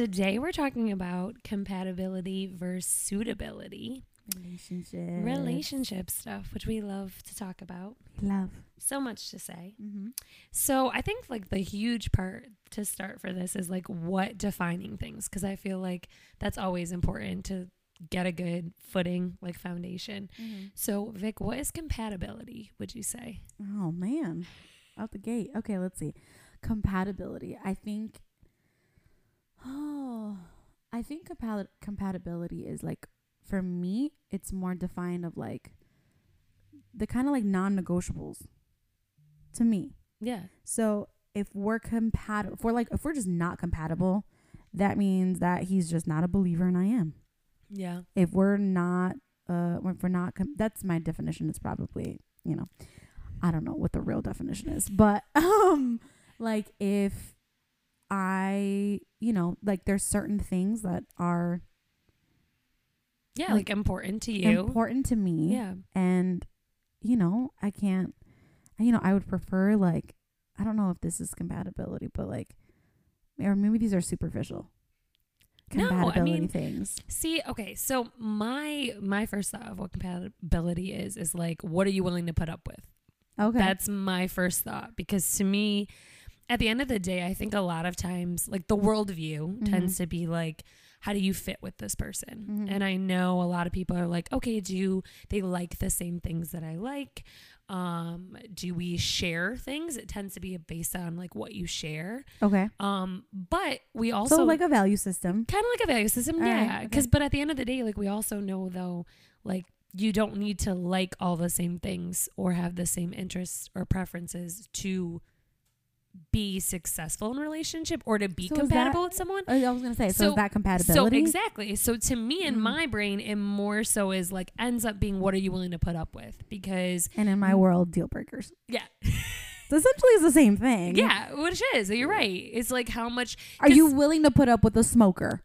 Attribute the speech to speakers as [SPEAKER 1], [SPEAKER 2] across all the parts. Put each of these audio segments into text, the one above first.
[SPEAKER 1] Today we're talking about compatibility versus suitability,
[SPEAKER 2] Relationship.
[SPEAKER 1] relationship stuff, which we love to talk about.
[SPEAKER 2] Love.
[SPEAKER 1] So much to say.
[SPEAKER 2] Mm-hmm.
[SPEAKER 1] So I think like the huge part to start for this is like what defining things because I feel like that's always important to get a good footing, like foundation. So Vic, what is compatibility? Would you say?
[SPEAKER 2] Oh man, out the gate. Okay, let's see. Compatibility. I think. Oh, I think compat- compatibility is like for me. It's more defined of like the kind of like non-negotiables. To me,
[SPEAKER 1] Yeah.
[SPEAKER 2] so if we're compatible, if we're like if we're just not compatible, that means that he's just not a believer and I am.
[SPEAKER 1] Yeah.
[SPEAKER 2] if we're not uh if we're not com- that's my definition it's probably you know i don't know what the real definition is but um like if i you know like there's certain things that are
[SPEAKER 1] Yeah,
[SPEAKER 2] Like,
[SPEAKER 1] like, important to you.
[SPEAKER 2] important to me
[SPEAKER 1] Yeah.
[SPEAKER 2] and you know i can't you know i would prefer like i don't know if this is compatibility but like or maybe these are superficial
[SPEAKER 1] No, I mean,
[SPEAKER 2] things
[SPEAKER 1] See, okay, so my my first thought of what compatibility is is like what are you willing to put up with?
[SPEAKER 2] okay
[SPEAKER 1] That's my first thought because to me, at the end of the day, I think a lot of times like the worldview
[SPEAKER 2] Mhm.
[SPEAKER 1] tends to be like, how do you fit with this person?
[SPEAKER 2] Mhm.
[SPEAKER 1] And I know a lot of people are like, okay, do they like the same things that I like? Um, do we share things? It tends to be based on like what you share.
[SPEAKER 2] okay
[SPEAKER 1] Um, but we also
[SPEAKER 2] so like a value system
[SPEAKER 1] kind of like a value system
[SPEAKER 2] All right,
[SPEAKER 1] yeah
[SPEAKER 2] okay.
[SPEAKER 1] because but at the end of the day like we also know though like you don't need to like all the same things or have the same interests or preferences to be successful in a relationship or to be
[SPEAKER 2] So
[SPEAKER 1] compatible
[SPEAKER 2] that-
[SPEAKER 1] with someone
[SPEAKER 2] Oh, I was gonna say, so,
[SPEAKER 1] So-
[SPEAKER 2] that
[SPEAKER 1] so exactly so to me in
[SPEAKER 2] Mhm.
[SPEAKER 1] my brain it more so is like ends up being what are you willing to put up with because
[SPEAKER 2] and in my world, deal breakers.
[SPEAKER 1] yeah
[SPEAKER 2] So essentially, it's the same thing.
[SPEAKER 1] yeah which is you're right it's like how much
[SPEAKER 2] Are you willing to put up with a smoker?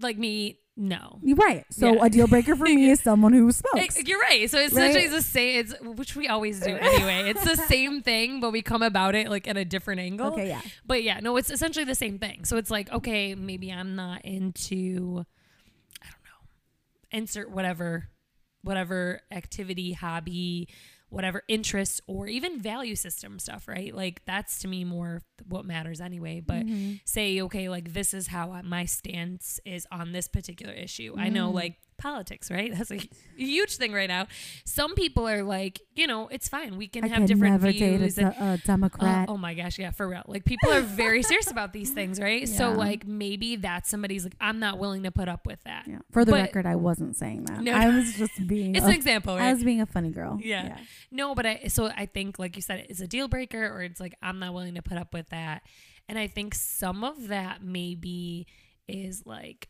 [SPEAKER 1] like me no
[SPEAKER 2] You're right. So
[SPEAKER 1] Yeah.
[SPEAKER 2] a deal breaker for me is someone who smokes.
[SPEAKER 1] you're right. So essentially,
[SPEAKER 2] Right?
[SPEAKER 1] it's the same. It's which we always do anyway. It's the same thing, but we come about it like at a different angle.
[SPEAKER 2] Okay, yeah.
[SPEAKER 1] But yeah, no, it's essentially the same thing. So it's like, okay, maybe I'm not into, I don't know, insert whatever, whatever activity, hobby, whatever interests, or even value system stuff, right? Like that's to me more what matters anyway. But
[SPEAKER 2] Mhm.
[SPEAKER 1] say, okay, like this is how my stance is on this particular issue. I know,
[SPEAKER 2] Mm.
[SPEAKER 1] like politics, right? That's a huge thing right now. Some people are like, you know, it's fine. We can
[SPEAKER 2] I
[SPEAKER 1] have different
[SPEAKER 2] never date a,
[SPEAKER 1] views. and,
[SPEAKER 2] a
[SPEAKER 1] uh,
[SPEAKER 2] Democrat.
[SPEAKER 1] oh my gosh, yeah, for real. Like people are very serious about these things, right? So like maybe that's somebody's like, I'm not willing to put up with that.
[SPEAKER 2] yeah. For the
[SPEAKER 1] but-
[SPEAKER 2] record, I wasn't saying that.
[SPEAKER 1] No,
[SPEAKER 2] I was just being.
[SPEAKER 1] It's
[SPEAKER 2] a,
[SPEAKER 1] an example,
[SPEAKER 2] I was being a funny girl.
[SPEAKER 1] Yeah. No, but I so I think like you said, it's a deal breaker or it's like I'm not willing to put up with that. And I think some of that maybe is like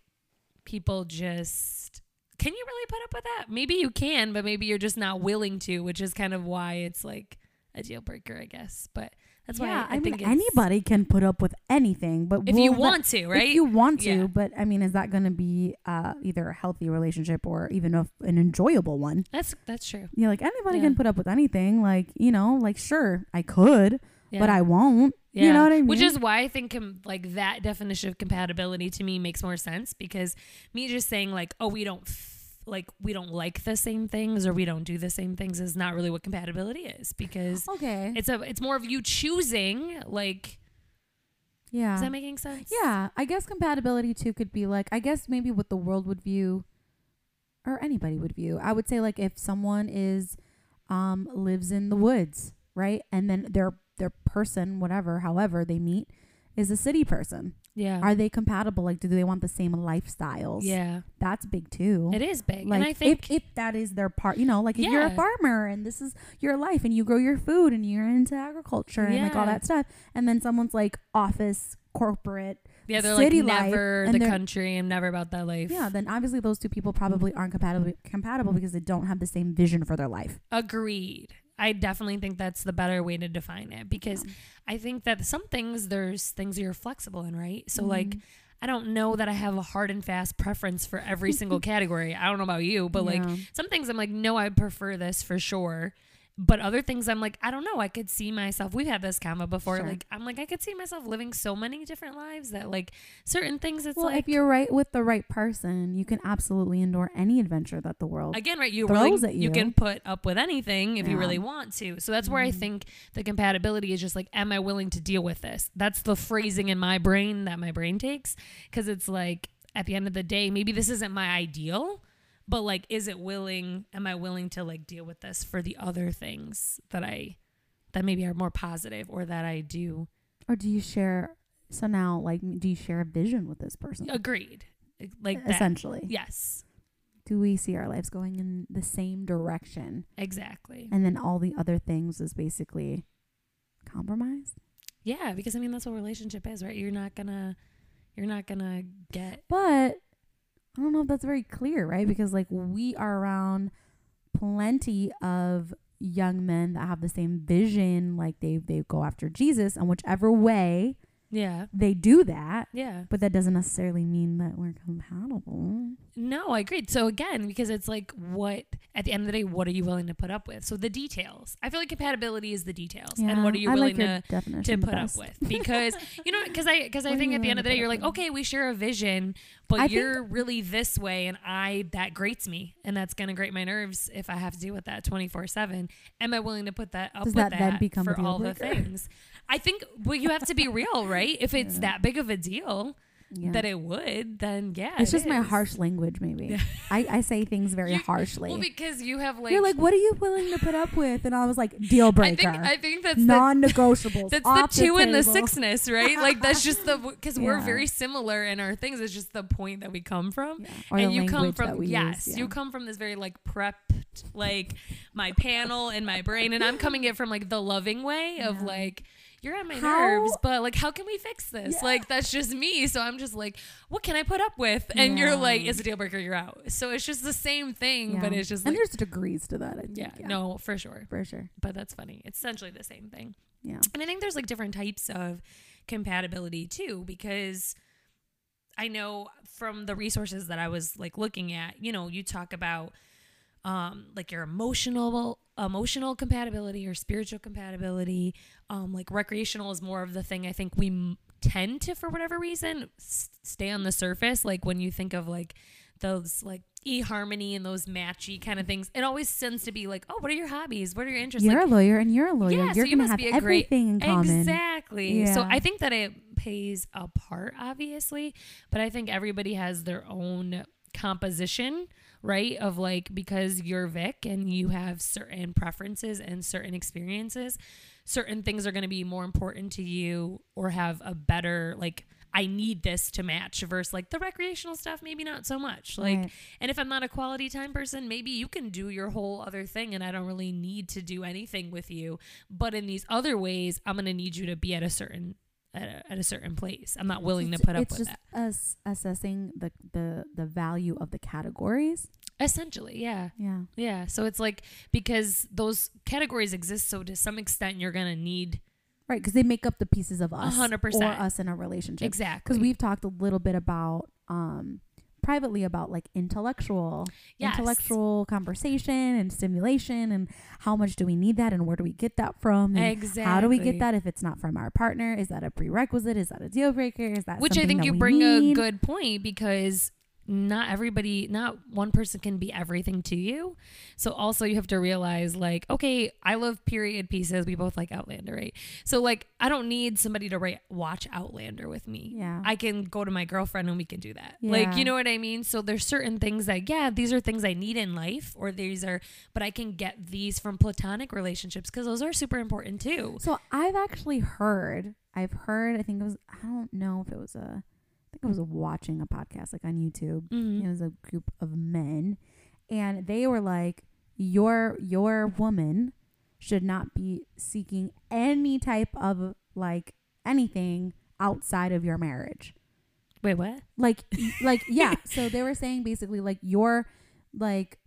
[SPEAKER 1] people just can you really put up with that? Maybe you can, but maybe you're just not willing to, which is kind of why it's like a deal breaker, I guess. But that's
[SPEAKER 2] yeah,
[SPEAKER 1] why I,
[SPEAKER 2] I, mean,
[SPEAKER 1] think it's-
[SPEAKER 2] anybody can put up with anything, but
[SPEAKER 1] if you
[SPEAKER 2] that-
[SPEAKER 1] want to, right?
[SPEAKER 2] If you want to,
[SPEAKER 1] Yeah.
[SPEAKER 2] but I mean, is that going to be uh, either a healthy relationship or even a, an enjoyable one?
[SPEAKER 1] that's that's true.
[SPEAKER 2] Yeah, like anybody
[SPEAKER 1] Yeah.
[SPEAKER 2] can put up with anything. Like you know, like sure, I could,
[SPEAKER 1] Yeah.
[SPEAKER 2] but I won't.
[SPEAKER 1] Yeah.
[SPEAKER 2] You know what I mean?
[SPEAKER 1] Which is why I think com- like that definition of compatibility to me makes more sense because me just saying like, oh, we don't f- like we don't like the same things or we don't do the same things is not really what compatibility is because
[SPEAKER 2] okay.
[SPEAKER 1] it's a it's more of you choosing like
[SPEAKER 2] yeah.
[SPEAKER 1] is that making sense?
[SPEAKER 2] yeah, I guess compatibility too could be like I guess maybe what the world would view or anybody would view. I would say like if someone is um lives in the woods, right? And then their their person, whatever, however they meet is a city person.
[SPEAKER 1] Yeah.
[SPEAKER 2] Are they compatible? Like do they want the same lifestyles?
[SPEAKER 1] yeah.
[SPEAKER 2] That's big too.
[SPEAKER 1] It is big.
[SPEAKER 2] like
[SPEAKER 1] and I think
[SPEAKER 2] if, if that is their part you know like if you're a farmer and this is your life and you grow your food and you're into agriculture and like all that stuff and then someone's like office corporate
[SPEAKER 1] yeah, they're
[SPEAKER 2] city
[SPEAKER 1] like
[SPEAKER 2] life,
[SPEAKER 1] never
[SPEAKER 2] and
[SPEAKER 1] the country and never about that life.
[SPEAKER 2] yeah then obviously those two people probably aren't compatible compatible because they don't have the same vision for their life
[SPEAKER 1] Agreed. I definitely think that's the better way to define it because I think that some things there's things you're flexible in, right? So like
[SPEAKER 2] Mhm.
[SPEAKER 1] I don't know that I have a hard and fast preference for every single category. I don't know about you, but like some things I'm like, no, I prefer this for sure. But other things I'm like, I don't know. I could see myself. We've had this combo before.
[SPEAKER 2] Sure.
[SPEAKER 1] Like I'm like, I could see myself living so many different lives that like certain things it's
[SPEAKER 2] well,
[SPEAKER 1] like
[SPEAKER 2] if you're right with the right person, you can absolutely endure any adventure that the world.
[SPEAKER 1] again, right? You
[SPEAKER 2] throws
[SPEAKER 1] really
[SPEAKER 2] at
[SPEAKER 1] you.
[SPEAKER 2] you.
[SPEAKER 1] can put up with anything if you really want to. So that's where I
[SPEAKER 2] Mhm.
[SPEAKER 1] think the compatibility is just like, am I willing to deal with this? That's the phrasing in my brain that my brain takes because it's like at the end of the day, maybe this isn't my ideal, but like, is it willing? Am I willing to like deal with this for the other things that I that maybe are more positive or that I do
[SPEAKER 2] or do you share? So now, like, do you share a vision with this person?
[SPEAKER 1] agreed like that.
[SPEAKER 2] Essentially,
[SPEAKER 1] Yes,
[SPEAKER 2] do we see our lives going in the same direction?
[SPEAKER 1] exactly.
[SPEAKER 2] And then all the other things is basically compromise.
[SPEAKER 1] Yeah, because I mean that's what relationship is, right? You're not gonna you're not gonna get
[SPEAKER 2] But I don't know if that's very clear, right? Because like we are around plenty of young men that have the same vision, like they they go after Jesus, and whichever way
[SPEAKER 1] yeah.
[SPEAKER 2] They do that.
[SPEAKER 1] yeah.
[SPEAKER 2] But that doesn't necessarily mean that we're compatible.
[SPEAKER 1] no i agreed so again because it's like what at the end of the day what are you willing to put up with? So the details. I feel like compatibility is the details. And what are you
[SPEAKER 2] I
[SPEAKER 1] willing
[SPEAKER 2] like
[SPEAKER 1] to to put up with? Because you know because i because i
[SPEAKER 2] What
[SPEAKER 1] think at the end of the day you're like okay we share a vision but
[SPEAKER 2] I
[SPEAKER 1] you're really this way and i that grates me and that's gonna grate my nerves if i have to deal with that 24 7 am i willing to put that up
[SPEAKER 2] Does
[SPEAKER 1] with
[SPEAKER 2] that
[SPEAKER 1] that, for all the things i think well you have to be real right if it's
[SPEAKER 2] Yeah.
[SPEAKER 1] that big of a deal
[SPEAKER 2] Yeah.
[SPEAKER 1] that it would then yeah
[SPEAKER 2] it's
[SPEAKER 1] it
[SPEAKER 2] just my harsh language, maybe. I, I say things very
[SPEAKER 1] You-
[SPEAKER 2] harshly.
[SPEAKER 1] well because you have like
[SPEAKER 2] You're like, what are you willing to put up with? And I was like, deal
[SPEAKER 1] I
[SPEAKER 2] breaker.
[SPEAKER 1] think I think that's
[SPEAKER 2] non-negotiable.
[SPEAKER 1] That's the two and the sixness, right? Like that's just the because we're very similar in our things. It's just the point that we come from,
[SPEAKER 2] Yeah.
[SPEAKER 1] And
[SPEAKER 2] the
[SPEAKER 1] you come from yes,
[SPEAKER 2] use,
[SPEAKER 1] you come from this very like prepped, like my panel and my brain, and I'm coming it from like the loving way of
[SPEAKER 2] Yeah.
[SPEAKER 1] like you're on my
[SPEAKER 2] How-
[SPEAKER 1] nerves, but like how can we fix this?
[SPEAKER 2] Yeah.
[SPEAKER 1] Like that's just me. So I'm just like, what can I put up with? And you're like,
[SPEAKER 2] Yeah.
[SPEAKER 1] it's a deal breaker. You're out. So it's just the same thing, but it's just
[SPEAKER 2] and
[SPEAKER 1] like
[SPEAKER 2] there's degrees to that. I think.
[SPEAKER 1] yeah, no, for sure.
[SPEAKER 2] for sure.
[SPEAKER 1] But that's funny. It's essentially the same thing.
[SPEAKER 2] Yeah,
[SPEAKER 1] And I think there's like different types of compatibility too, because I know from the resources that I was like looking at, you know, you talk about um like your emotional emotional compatibility or spiritual compatibility um like recreational is more of the thing i think we m- tend to for whatever reason s- stay on the surface like when you think of like those like e-harmony and those matchy kind of things it always tends to be like oh what are your hobbies what are your interests
[SPEAKER 2] you're
[SPEAKER 1] like,
[SPEAKER 2] a lawyer and you're a lawyer.
[SPEAKER 1] Yeah, so
[SPEAKER 2] you're
[SPEAKER 1] you
[SPEAKER 2] gonna
[SPEAKER 1] must
[SPEAKER 2] have
[SPEAKER 1] be a great-
[SPEAKER 2] everything in common.
[SPEAKER 1] Exactly. So I think that it pays a part, obviously, but I think everybody has their own composition, right? Of like, because you're Vic and you have certain preferences and certain experiences, certain things are going to be more important to you or have a better, like, I need this to match versus like the recreational stuff, maybe not so much. Like,
[SPEAKER 2] Right.
[SPEAKER 1] and if I'm not a quality time person, maybe you can do your whole other thing and I don't really need to do anything with you. But in these other ways, I'm going to need you to be at a certain at a, at a certain place. I'm not willing to put up with that.
[SPEAKER 2] us assessing the, the the value of the categories.
[SPEAKER 1] Essentially, yeah.
[SPEAKER 2] Yeah.
[SPEAKER 1] Yeah. So it's like because those categories exist so to some extent you're going to need
[SPEAKER 2] Right, because they make up the pieces of us,
[SPEAKER 1] hundred
[SPEAKER 2] or
[SPEAKER 1] percent.
[SPEAKER 2] us in a relationship.
[SPEAKER 1] exactly.
[SPEAKER 2] Because we've talked a little bit about um privately about like intellectual
[SPEAKER 1] Yes.
[SPEAKER 2] intellectual conversation and stimulation and how much do we need that and where do we get that from?
[SPEAKER 1] Exactly.
[SPEAKER 2] how do we get that if it's not from our partner? Is that a prerequisite? Is that a deal breaker? Is that
[SPEAKER 1] Which I think you bring a good point because not everybody, not one person can be everything to you. So also you have to realize like, okay, I love period pieces. We both like Outlander, right? So like, I don't need somebody to write, watch Outlander with me.
[SPEAKER 2] yeah
[SPEAKER 1] I can go to my girlfriend and we can do that. Like, you know what I mean? So there's certain things that, yeah, these are things I need in life or these are, but I can get these from platonic relationships because those are super important too.
[SPEAKER 2] so i've actually heard i've heard i think it was i don't know if it was a think it was watching a podcast like on youtube
[SPEAKER 1] Mhm.
[SPEAKER 2] it was a group of men and they were like your your woman should not be seeking any type of like anything outside of your marriage
[SPEAKER 1] Wait, what?
[SPEAKER 2] like like yeah so they were saying basically like your like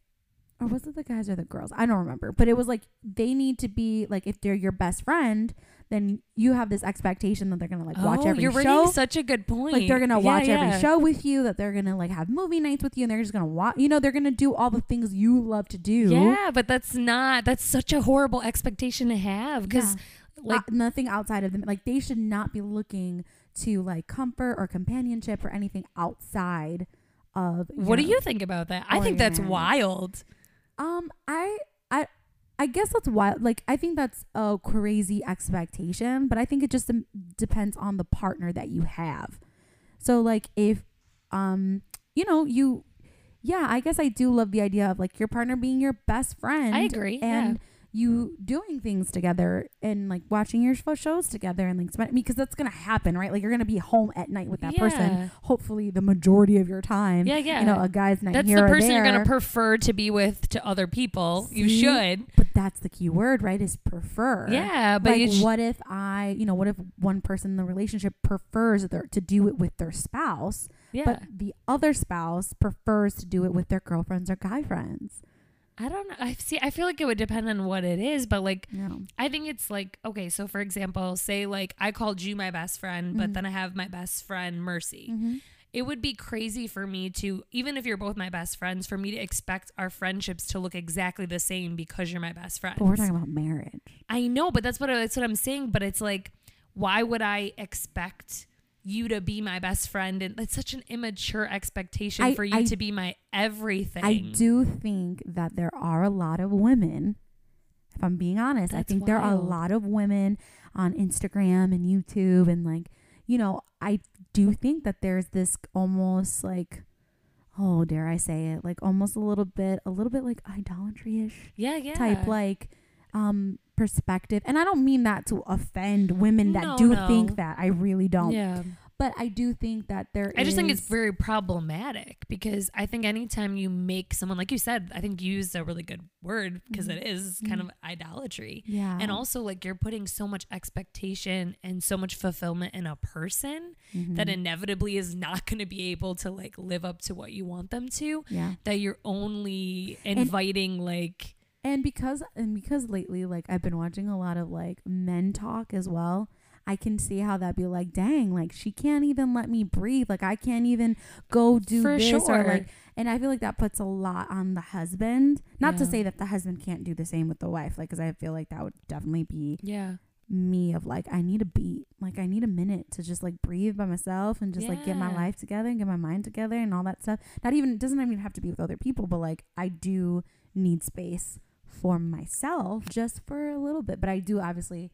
[SPEAKER 2] or was it the guys or the girls? I don't remember. But it was like they need to be like if they're your best friend, then you have this expectation that they're gonna like watch
[SPEAKER 1] oh,
[SPEAKER 2] every
[SPEAKER 1] you're
[SPEAKER 2] show.
[SPEAKER 1] bringing such a good point.
[SPEAKER 2] like they're gonna
[SPEAKER 1] Yeah,
[SPEAKER 2] watch
[SPEAKER 1] yeah.
[SPEAKER 2] every show with you. That they're gonna like have movie nights with you, and they're just gonna watch. You know, they're gonna do all the things you love to do.
[SPEAKER 1] Yeah, but that's not. That's such a horrible expectation to have because, like,
[SPEAKER 2] uh, nothing outside of them. Like they should not be looking to like comfort or companionship or anything outside of.
[SPEAKER 1] what do you think about that? I think that's wild.
[SPEAKER 2] Um, I, I, I guess that's wild. Like, I think that's a crazy expectation, but I think it just um, depends on the partner that you have. So, like, if, um, you know, you, yeah, I guess I do love the idea of like your partner being your best friend.
[SPEAKER 1] I agree,
[SPEAKER 2] And you doing things together and like watching your shows together and like spend because that's gonna happen, right? Like you're gonna be home at night with that person. Hopefully, the majority of your time.
[SPEAKER 1] Yeah, yeah.
[SPEAKER 2] You know, a guy's night
[SPEAKER 1] That's the person you're gonna prefer to be with to other people. You should.
[SPEAKER 2] But that's the key word, right? Is prefer.
[SPEAKER 1] Yeah, but
[SPEAKER 2] like,
[SPEAKER 1] sh-
[SPEAKER 2] what if I, you know, what if one person in the relationship prefers their, to do it with their spouse,
[SPEAKER 1] yeah.
[SPEAKER 2] but the other spouse prefers to do it with their girlfriends or guy friends?
[SPEAKER 1] I don't know. I see. I feel like it would depend on what it is, but like. I think it's like okay. So for example, say like I called you my best friend, but
[SPEAKER 2] Mhm.
[SPEAKER 1] then I have my best friend Mercy.
[SPEAKER 2] Mm-hmm.
[SPEAKER 1] It would be crazy for me to even if you're both my best friends, for me to expect our friendships to look exactly the same because you're my best friend.
[SPEAKER 2] But we're talking about marriage.
[SPEAKER 1] I know, but that's what I- that's what I'm saying. But it's like, why would I expect you to be my best friend? And it's such an immature expectation
[SPEAKER 2] I-
[SPEAKER 1] for you
[SPEAKER 2] I-
[SPEAKER 1] to be my everything.
[SPEAKER 2] I do think that there are a lot of women. If I'm being honest, I
[SPEAKER 1] That's
[SPEAKER 2] think there are a lot of women on Instagram and YouTube and like, you know, I do think that there's this almost like oh, dare I say it, like almost a little bit a little bit like idolatry-ish
[SPEAKER 1] Yeah, yeah.
[SPEAKER 2] type like um perspective. And I don't mean that to offend women that
[SPEAKER 1] No,
[SPEAKER 2] do
[SPEAKER 1] no.
[SPEAKER 2] think that. I really don't.
[SPEAKER 1] Yeah.
[SPEAKER 2] But I do think that there
[SPEAKER 1] I just think it's very problematic because I think anytime you make someone, like you said, I think you used a really good word because
[SPEAKER 2] Mhm.
[SPEAKER 1] it is kind of idolatry.
[SPEAKER 2] yeah.
[SPEAKER 1] And also, like, you're putting so much expectation and so much fulfillment in a person that
[SPEAKER 2] Mhm.
[SPEAKER 1] inevitably is not going to be able to, like, live up to what you want them to.
[SPEAKER 2] yeah.
[SPEAKER 1] That you're only inviting, like,
[SPEAKER 2] And because and because lately like I've been watching a lot of like men talk as well. I can see how that'd be like, dang, like she can't even let me breathe. Like I can't even go do
[SPEAKER 1] For
[SPEAKER 2] this
[SPEAKER 1] sure.
[SPEAKER 2] or like and I feel like that puts a lot on the husband. Not to say that the husband can't do the same with the wife, like because I feel like that would definitely be
[SPEAKER 1] yeah.
[SPEAKER 2] me of like I need a beat, like I need a minute to just like breathe by myself and just like get my life together and get my mind together and all that stuff. Not even it doesn't even have to be with other people, but like I do need space for myself just for a little bit. But I do obviously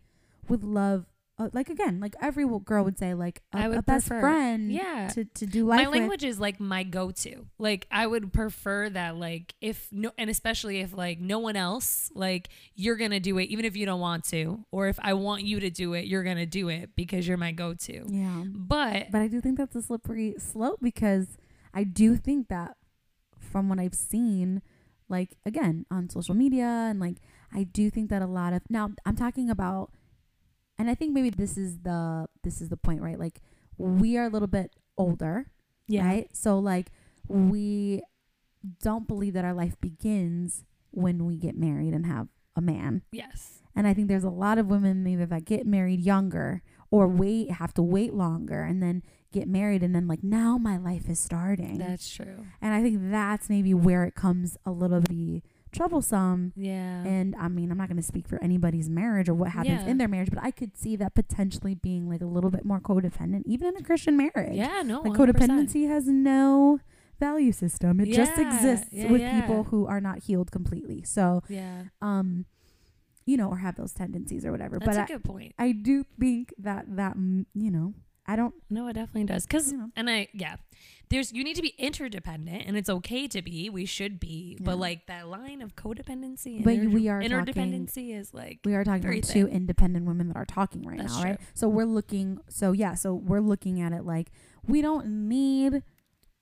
[SPEAKER 2] would love. Uh, like again, like every girl would say, like a,
[SPEAKER 1] I would
[SPEAKER 2] a best
[SPEAKER 1] prefer-
[SPEAKER 2] friend,
[SPEAKER 1] Yeah.
[SPEAKER 2] to, to do life
[SPEAKER 1] my
[SPEAKER 2] with.
[SPEAKER 1] language is like my go-to like i would prefer that like if no and especially if like no one else like you're gonna do it even if you don't want to or if i want you to do it you're gonna do it because you're my go-to
[SPEAKER 2] Yeah,
[SPEAKER 1] but
[SPEAKER 2] but I do think that's a slippery slope because I do think that from what I've seen, like again on social media and like I do think that a lot of now I'm talking about, and I think maybe this is the this is the point right? Like we are a little bit older Yeah. right? So like we don't believe that our life begins when we get married and have a man.
[SPEAKER 1] Yes.
[SPEAKER 2] And I think there's a lot of women maybe that get married younger or wait have to wait longer and then get married and then like now my life is starting.
[SPEAKER 1] that's true
[SPEAKER 2] and I think that's maybe where it comes a little bit troublesome.
[SPEAKER 1] yeah
[SPEAKER 2] And I mean, I'm not going to speak for anybody's marriage or what happens
[SPEAKER 1] Yeah.
[SPEAKER 2] in their marriage, but I could see that potentially being like a little bit more codependent, even in a Christian marriage.
[SPEAKER 1] yeah no
[SPEAKER 2] Like
[SPEAKER 1] 100%.
[SPEAKER 2] codependency has no value system. It just exists
[SPEAKER 1] yeah,
[SPEAKER 2] with
[SPEAKER 1] yeah.
[SPEAKER 2] people who are not healed completely. So,
[SPEAKER 1] yeah
[SPEAKER 2] um, you know, or have those tendencies or whatever.
[SPEAKER 1] that's
[SPEAKER 2] but
[SPEAKER 1] a
[SPEAKER 2] I,
[SPEAKER 1] good point
[SPEAKER 2] I do think that that you know I don't
[SPEAKER 1] no it definitely does because
[SPEAKER 2] you know
[SPEAKER 1] and i yeah there's you need to be interdependent and it's okay to be we should be
[SPEAKER 2] Yeah.
[SPEAKER 1] but like that line of codependency and
[SPEAKER 2] But
[SPEAKER 1] inter-
[SPEAKER 2] we are talking-
[SPEAKER 1] interdependency is like
[SPEAKER 2] we are talking about two
[SPEAKER 1] thin.
[SPEAKER 2] independent women that are talking right
[SPEAKER 1] That's
[SPEAKER 2] now right so we're looking so yeah so we're looking at it like we don't need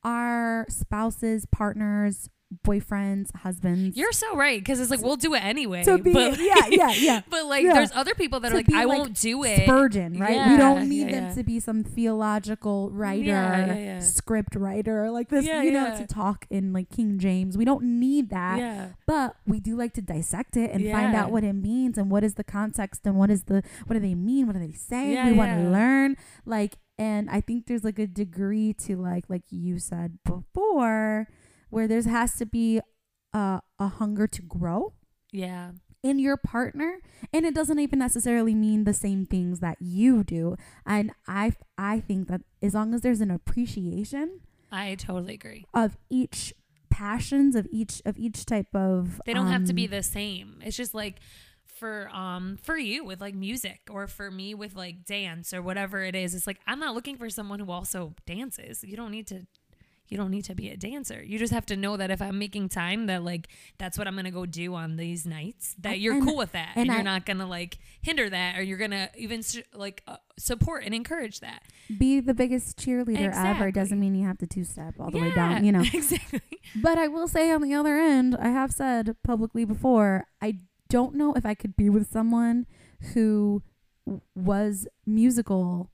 [SPEAKER 2] our spouses partners boyfriends, husbands.
[SPEAKER 1] You're so right because it's like we'll do it anyway.
[SPEAKER 2] to be
[SPEAKER 1] but,
[SPEAKER 2] yeah, yeah, yeah.
[SPEAKER 1] But like,
[SPEAKER 2] Yeah.
[SPEAKER 1] there's other people that
[SPEAKER 2] To
[SPEAKER 1] are like, I
[SPEAKER 2] like,
[SPEAKER 1] won't do it.
[SPEAKER 2] Spurgeon, right? we don't need
[SPEAKER 1] yeah,
[SPEAKER 2] them
[SPEAKER 1] yeah.
[SPEAKER 2] to be some theological writer,
[SPEAKER 1] Yeah, yeah, yeah.
[SPEAKER 2] script writer, like this,
[SPEAKER 1] Yeah,
[SPEAKER 2] you know,
[SPEAKER 1] yeah.
[SPEAKER 2] to talk in like King James. We don't need that.
[SPEAKER 1] Yeah.
[SPEAKER 2] But we do like to dissect it and find out what it means and what is the context and what is the what do they mean? What do they say?
[SPEAKER 1] Yeah,
[SPEAKER 2] we want to learn. Like and I think there's like a degree to like like you said before where there's has to be a, a hunger to grow
[SPEAKER 1] Yeah.
[SPEAKER 2] in your partner and it doesn't even necessarily mean the same things that you do and i i think that as long as there's an appreciation
[SPEAKER 1] I totally agree.
[SPEAKER 2] of each passions of each of each type of
[SPEAKER 1] They don't have to be
[SPEAKER 2] um,
[SPEAKER 1] the same. It's just like for um for you with like music or for me with like dance or whatever it is. It's like I'm not looking for someone who also dances. You don't need to you don't need to be a dancer. You just have to know that if I'm making time that like that's what I'm going to go do on these nights that you're
[SPEAKER 2] and-
[SPEAKER 1] cool with that and,
[SPEAKER 2] and
[SPEAKER 1] you're
[SPEAKER 2] I-
[SPEAKER 1] not going to like hinder that or you're going to even like uh, support and encourage that.
[SPEAKER 2] be the biggest cheerleader ever doesn't mean you have to two step all the way down you know
[SPEAKER 1] exactly.
[SPEAKER 2] but i will say on the other end i have said publicly before i don't know if i could be with someone who was musical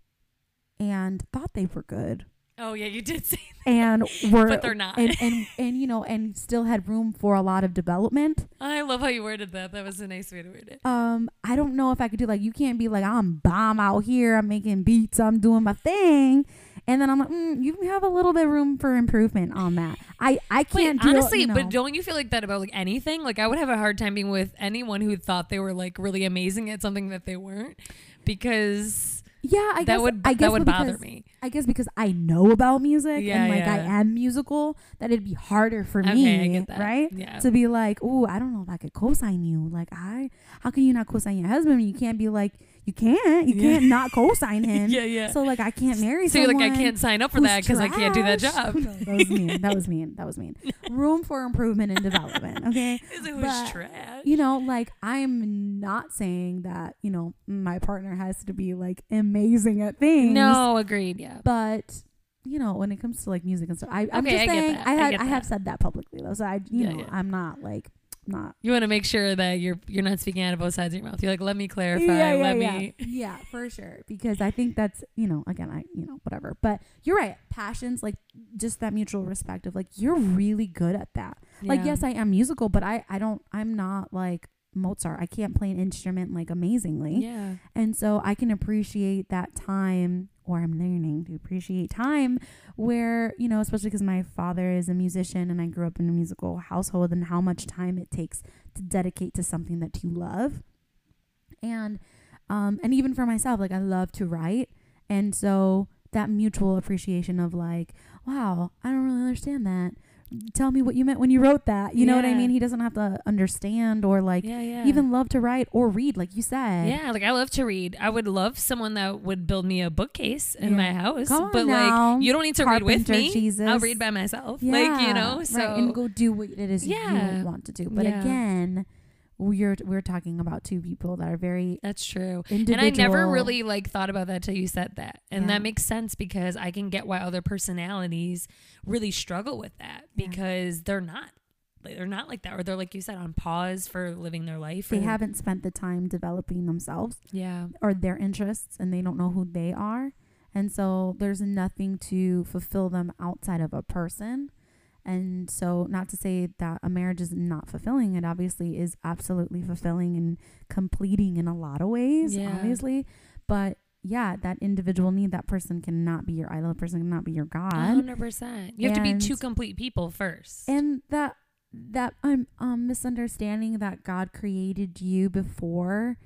[SPEAKER 2] and thought they were good
[SPEAKER 1] Oh yeah, you did say That.
[SPEAKER 2] and were
[SPEAKER 1] But they're not.
[SPEAKER 2] and, and and you know and still had room for a lot of development
[SPEAKER 1] I love how you worded that. That was a nice way to word it.
[SPEAKER 2] um i don't know if i could do like you can't be like i'm bomb out here i'm making beats i'm doing my thing and then i'm like mm, you have a little bit of room for improvement on that i i can't do
[SPEAKER 1] honestly,
[SPEAKER 2] you know,
[SPEAKER 1] but don't you feel like that about like anything? Like I would have a hard time being with anyone who thought they were like really amazing at something that they weren't, because
[SPEAKER 2] yeah i
[SPEAKER 1] that
[SPEAKER 2] guess
[SPEAKER 1] would
[SPEAKER 2] i guess
[SPEAKER 1] that would
[SPEAKER 2] because-
[SPEAKER 1] bother me.
[SPEAKER 2] I guess because I know about music
[SPEAKER 1] Yeah,
[SPEAKER 2] and like I am musical, that it'd be harder for
[SPEAKER 1] Okay,
[SPEAKER 2] me,
[SPEAKER 1] that.
[SPEAKER 2] right?
[SPEAKER 1] Yeah.
[SPEAKER 2] To be like, oh, I don't know if I could co-sign you. Like, I, how can you not co-sign your husband? when You can't be like, you can't, you
[SPEAKER 1] Yeah.
[SPEAKER 2] can't not co-sign him.
[SPEAKER 1] yeah, yeah.
[SPEAKER 2] So like, I can't marry
[SPEAKER 1] So you're
[SPEAKER 2] someone.
[SPEAKER 1] like I can't sign up for that because I can't do that job.
[SPEAKER 2] No, that was mean. That was mean. That was mean. Room for improvement and development. Okay.
[SPEAKER 1] Is it who's
[SPEAKER 2] But,
[SPEAKER 1] trash?
[SPEAKER 2] You know, like I'm not saying that, you know, my partner has to be like amazing at things.
[SPEAKER 1] No, agreed. Yeah.
[SPEAKER 2] But you know, when it comes to like music and stuff, I, I'm
[SPEAKER 1] Okay,
[SPEAKER 2] just
[SPEAKER 1] I
[SPEAKER 2] saying
[SPEAKER 1] that.
[SPEAKER 2] I
[SPEAKER 1] I
[SPEAKER 2] had
[SPEAKER 1] get
[SPEAKER 2] I, have said that publicly though. So I you
[SPEAKER 1] Yeah,
[SPEAKER 2] know,
[SPEAKER 1] yeah.
[SPEAKER 2] I'm not like not
[SPEAKER 1] You want to make sure that you're you're not speaking out of both sides of your mouth. You're like, let me clarify.
[SPEAKER 2] yeah, yeah,
[SPEAKER 1] let
[SPEAKER 2] yeah.
[SPEAKER 1] me.
[SPEAKER 2] yeah, for sure. Because I think that's you know, again, I you know, whatever. But you're right. Passions, like just that mutual respect of like you're really good at that. Like yes, I am musical, but I I don't I'm not like Mozart. I can't play an instrument like amazingly.
[SPEAKER 1] Yeah.
[SPEAKER 2] And so I can appreciate that time, or I'm learning to appreciate time where, you know, especially because my father is a musician and I grew up in a musical household and how much time it takes to dedicate to something that you love. And, um, and even for myself, like I love to write. And so that mutual appreciation of like, wow, I don't really understand that. Tell me what you meant when you wrote that. You know what I mean? He doesn't have to understand or like
[SPEAKER 1] yeah, yeah.
[SPEAKER 2] even love to write or read, like you said.
[SPEAKER 1] Yeah, like I love to read. I would love someone that would build me a bookcase in
[SPEAKER 2] Yeah.
[SPEAKER 1] my house. But
[SPEAKER 2] now,
[SPEAKER 1] like you don't need to read with me.
[SPEAKER 2] Jesus.
[SPEAKER 1] I'll read by myself. like, you know, so
[SPEAKER 2] right, and go do what it is
[SPEAKER 1] Yeah.
[SPEAKER 2] you want to do. But
[SPEAKER 1] Yeah.
[SPEAKER 2] again, we're we're talking about two people that are very
[SPEAKER 1] that's true.
[SPEAKER 2] individual.
[SPEAKER 1] And I never really like thought about that till you said that. And
[SPEAKER 2] Yeah.
[SPEAKER 1] that makes sense because I can get why other personalities really struggle with that
[SPEAKER 2] Yeah.
[SPEAKER 1] because they're not like, they're not like that or they're like you said on pause for living their life.
[SPEAKER 2] they
[SPEAKER 1] or-
[SPEAKER 2] haven't spent the time developing themselves
[SPEAKER 1] Yeah.
[SPEAKER 2] or their interests, and they don't know who they are, and so there's nothing to fulfill them outside of a person. And so, not to say that a marriage is not fulfilling, it obviously is absolutely fulfilling and completing in a lot of ways,
[SPEAKER 1] Yeah.
[SPEAKER 2] obviously. But yeah, that individual need, that person cannot be your idol, that person cannot be your God.
[SPEAKER 1] hundred percent. You have to be two complete people first.
[SPEAKER 2] And that that um, um misunderstanding that God created you before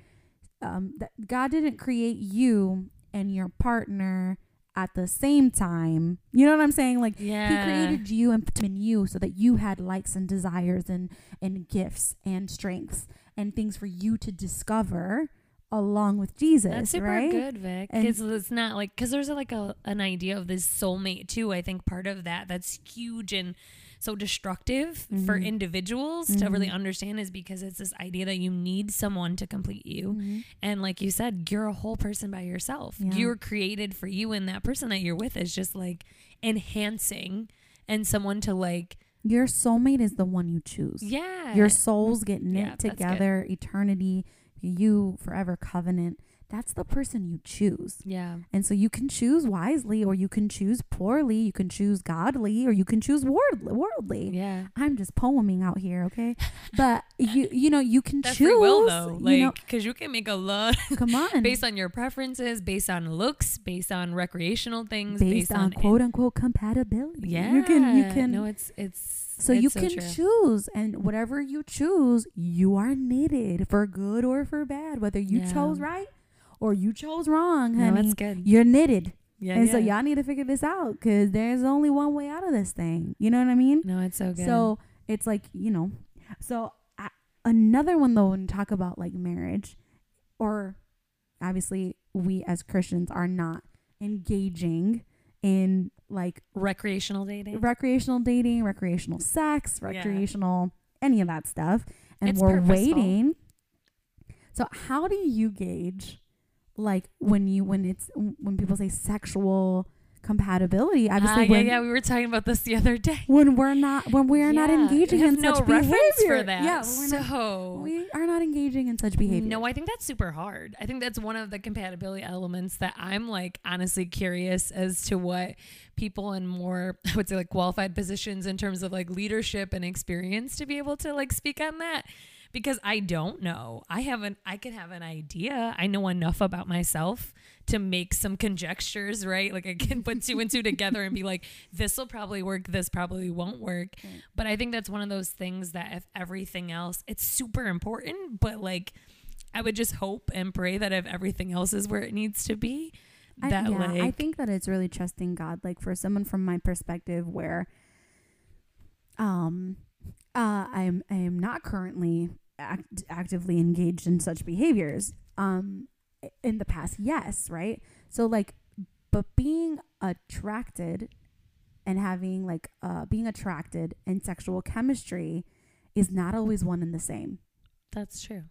[SPEAKER 2] um that God didn't create you and your partner at the same time. You know what I'm saying? Like
[SPEAKER 1] yeah.
[SPEAKER 2] he created you and put in you so that you had likes and desires and and gifts and strengths and things for you to discover along with Jesus,
[SPEAKER 1] That's super
[SPEAKER 2] right?
[SPEAKER 1] good, Vic. Because it's not like because there's like a an idea of this soulmate too. I think part of that that's huge and so destructive for
[SPEAKER 2] Mhm.
[SPEAKER 1] individuals to really
[SPEAKER 2] Mhm.
[SPEAKER 1] understand is because it's this idea that you need someone to complete you.
[SPEAKER 2] Mhm.
[SPEAKER 1] And like you said, you're a whole person by yourself.
[SPEAKER 2] Yeah.
[SPEAKER 1] You're created for you, and that person that you're with is just like enhancing and someone to like
[SPEAKER 2] your soulmate is the one you choose.
[SPEAKER 1] Yeah.
[SPEAKER 2] Your souls get knit
[SPEAKER 1] Yeah,
[SPEAKER 2] together, eternity, you forever covenant. That's the person you choose.
[SPEAKER 1] yeah.
[SPEAKER 2] And so you can choose wisely or you can choose poorly, you can choose godly or you can choose world- worldly.
[SPEAKER 1] Yeah.
[SPEAKER 2] I'm just poeming out here, okay? But you you know, you can
[SPEAKER 1] That's
[SPEAKER 2] choose.
[SPEAKER 1] free will though.
[SPEAKER 2] you know,
[SPEAKER 1] Like, because you can make a lot
[SPEAKER 2] come on.
[SPEAKER 1] based on your preferences, based on looks, based on recreational things,
[SPEAKER 2] based, on, quote unquote compatibility.
[SPEAKER 1] Yeah.
[SPEAKER 2] You can you can
[SPEAKER 1] No, it's it's
[SPEAKER 2] so
[SPEAKER 1] it's
[SPEAKER 2] you can
[SPEAKER 1] true.
[SPEAKER 2] choose and whatever you choose, you are needed for good or for bad. Whether you
[SPEAKER 1] Yeah.
[SPEAKER 2] chose right or you chose wrong, honey.
[SPEAKER 1] No, that's good.
[SPEAKER 2] You're knitted.
[SPEAKER 1] Yeah.
[SPEAKER 2] and so y'all need to figure this out because there's only one way out of this thing. You know what I mean?
[SPEAKER 1] No, it's so good.
[SPEAKER 2] So it's like, you know, so I, another one though, when you talk about like marriage, or obviously we as Christians are not engaging in like
[SPEAKER 1] recreational dating.
[SPEAKER 2] recreational dating, recreational sex,
[SPEAKER 1] Yeah.
[SPEAKER 2] recreational, any of that stuff. And
[SPEAKER 1] It's
[SPEAKER 2] we're
[SPEAKER 1] purposeful.
[SPEAKER 2] waiting. So how do you gauge like when you when it's when people say sexual compatibility? Obviously ah,
[SPEAKER 1] yeah,
[SPEAKER 2] when
[SPEAKER 1] yeah, we were talking about this the other day.
[SPEAKER 2] when we're not when we are not engaging in
[SPEAKER 1] no
[SPEAKER 2] such behavior.
[SPEAKER 1] for that.
[SPEAKER 2] Yeah, we're not,
[SPEAKER 1] so
[SPEAKER 2] we are not engaging in such behavior.
[SPEAKER 1] No, I think that's super hard. I think that's one of the compatibility elements that I'm like honestly curious as to what people in more I would say like qualified positions in terms of like leadership and experience to be able to like speak on that because I don't know. I haven't I can have an idea. I know enough about myself to make some conjectures, right? Like I can put two and two together and be like this will probably work, this probably won't work.
[SPEAKER 2] Right.
[SPEAKER 1] But I think that's one of those things that if everything else, it's super important, but like I would just hope and pray that if everything else is where it needs to be,
[SPEAKER 2] I,
[SPEAKER 1] that
[SPEAKER 2] yeah,
[SPEAKER 1] like
[SPEAKER 2] I think that it's really trusting God. Like for someone from my perspective, where um, uh, I'm I am not currently act- actively engaged in such behaviors. Um, in the past, yes, right. So like, but being attracted and having like uh being attracted and sexual chemistry is not always one and the same.
[SPEAKER 1] that's true.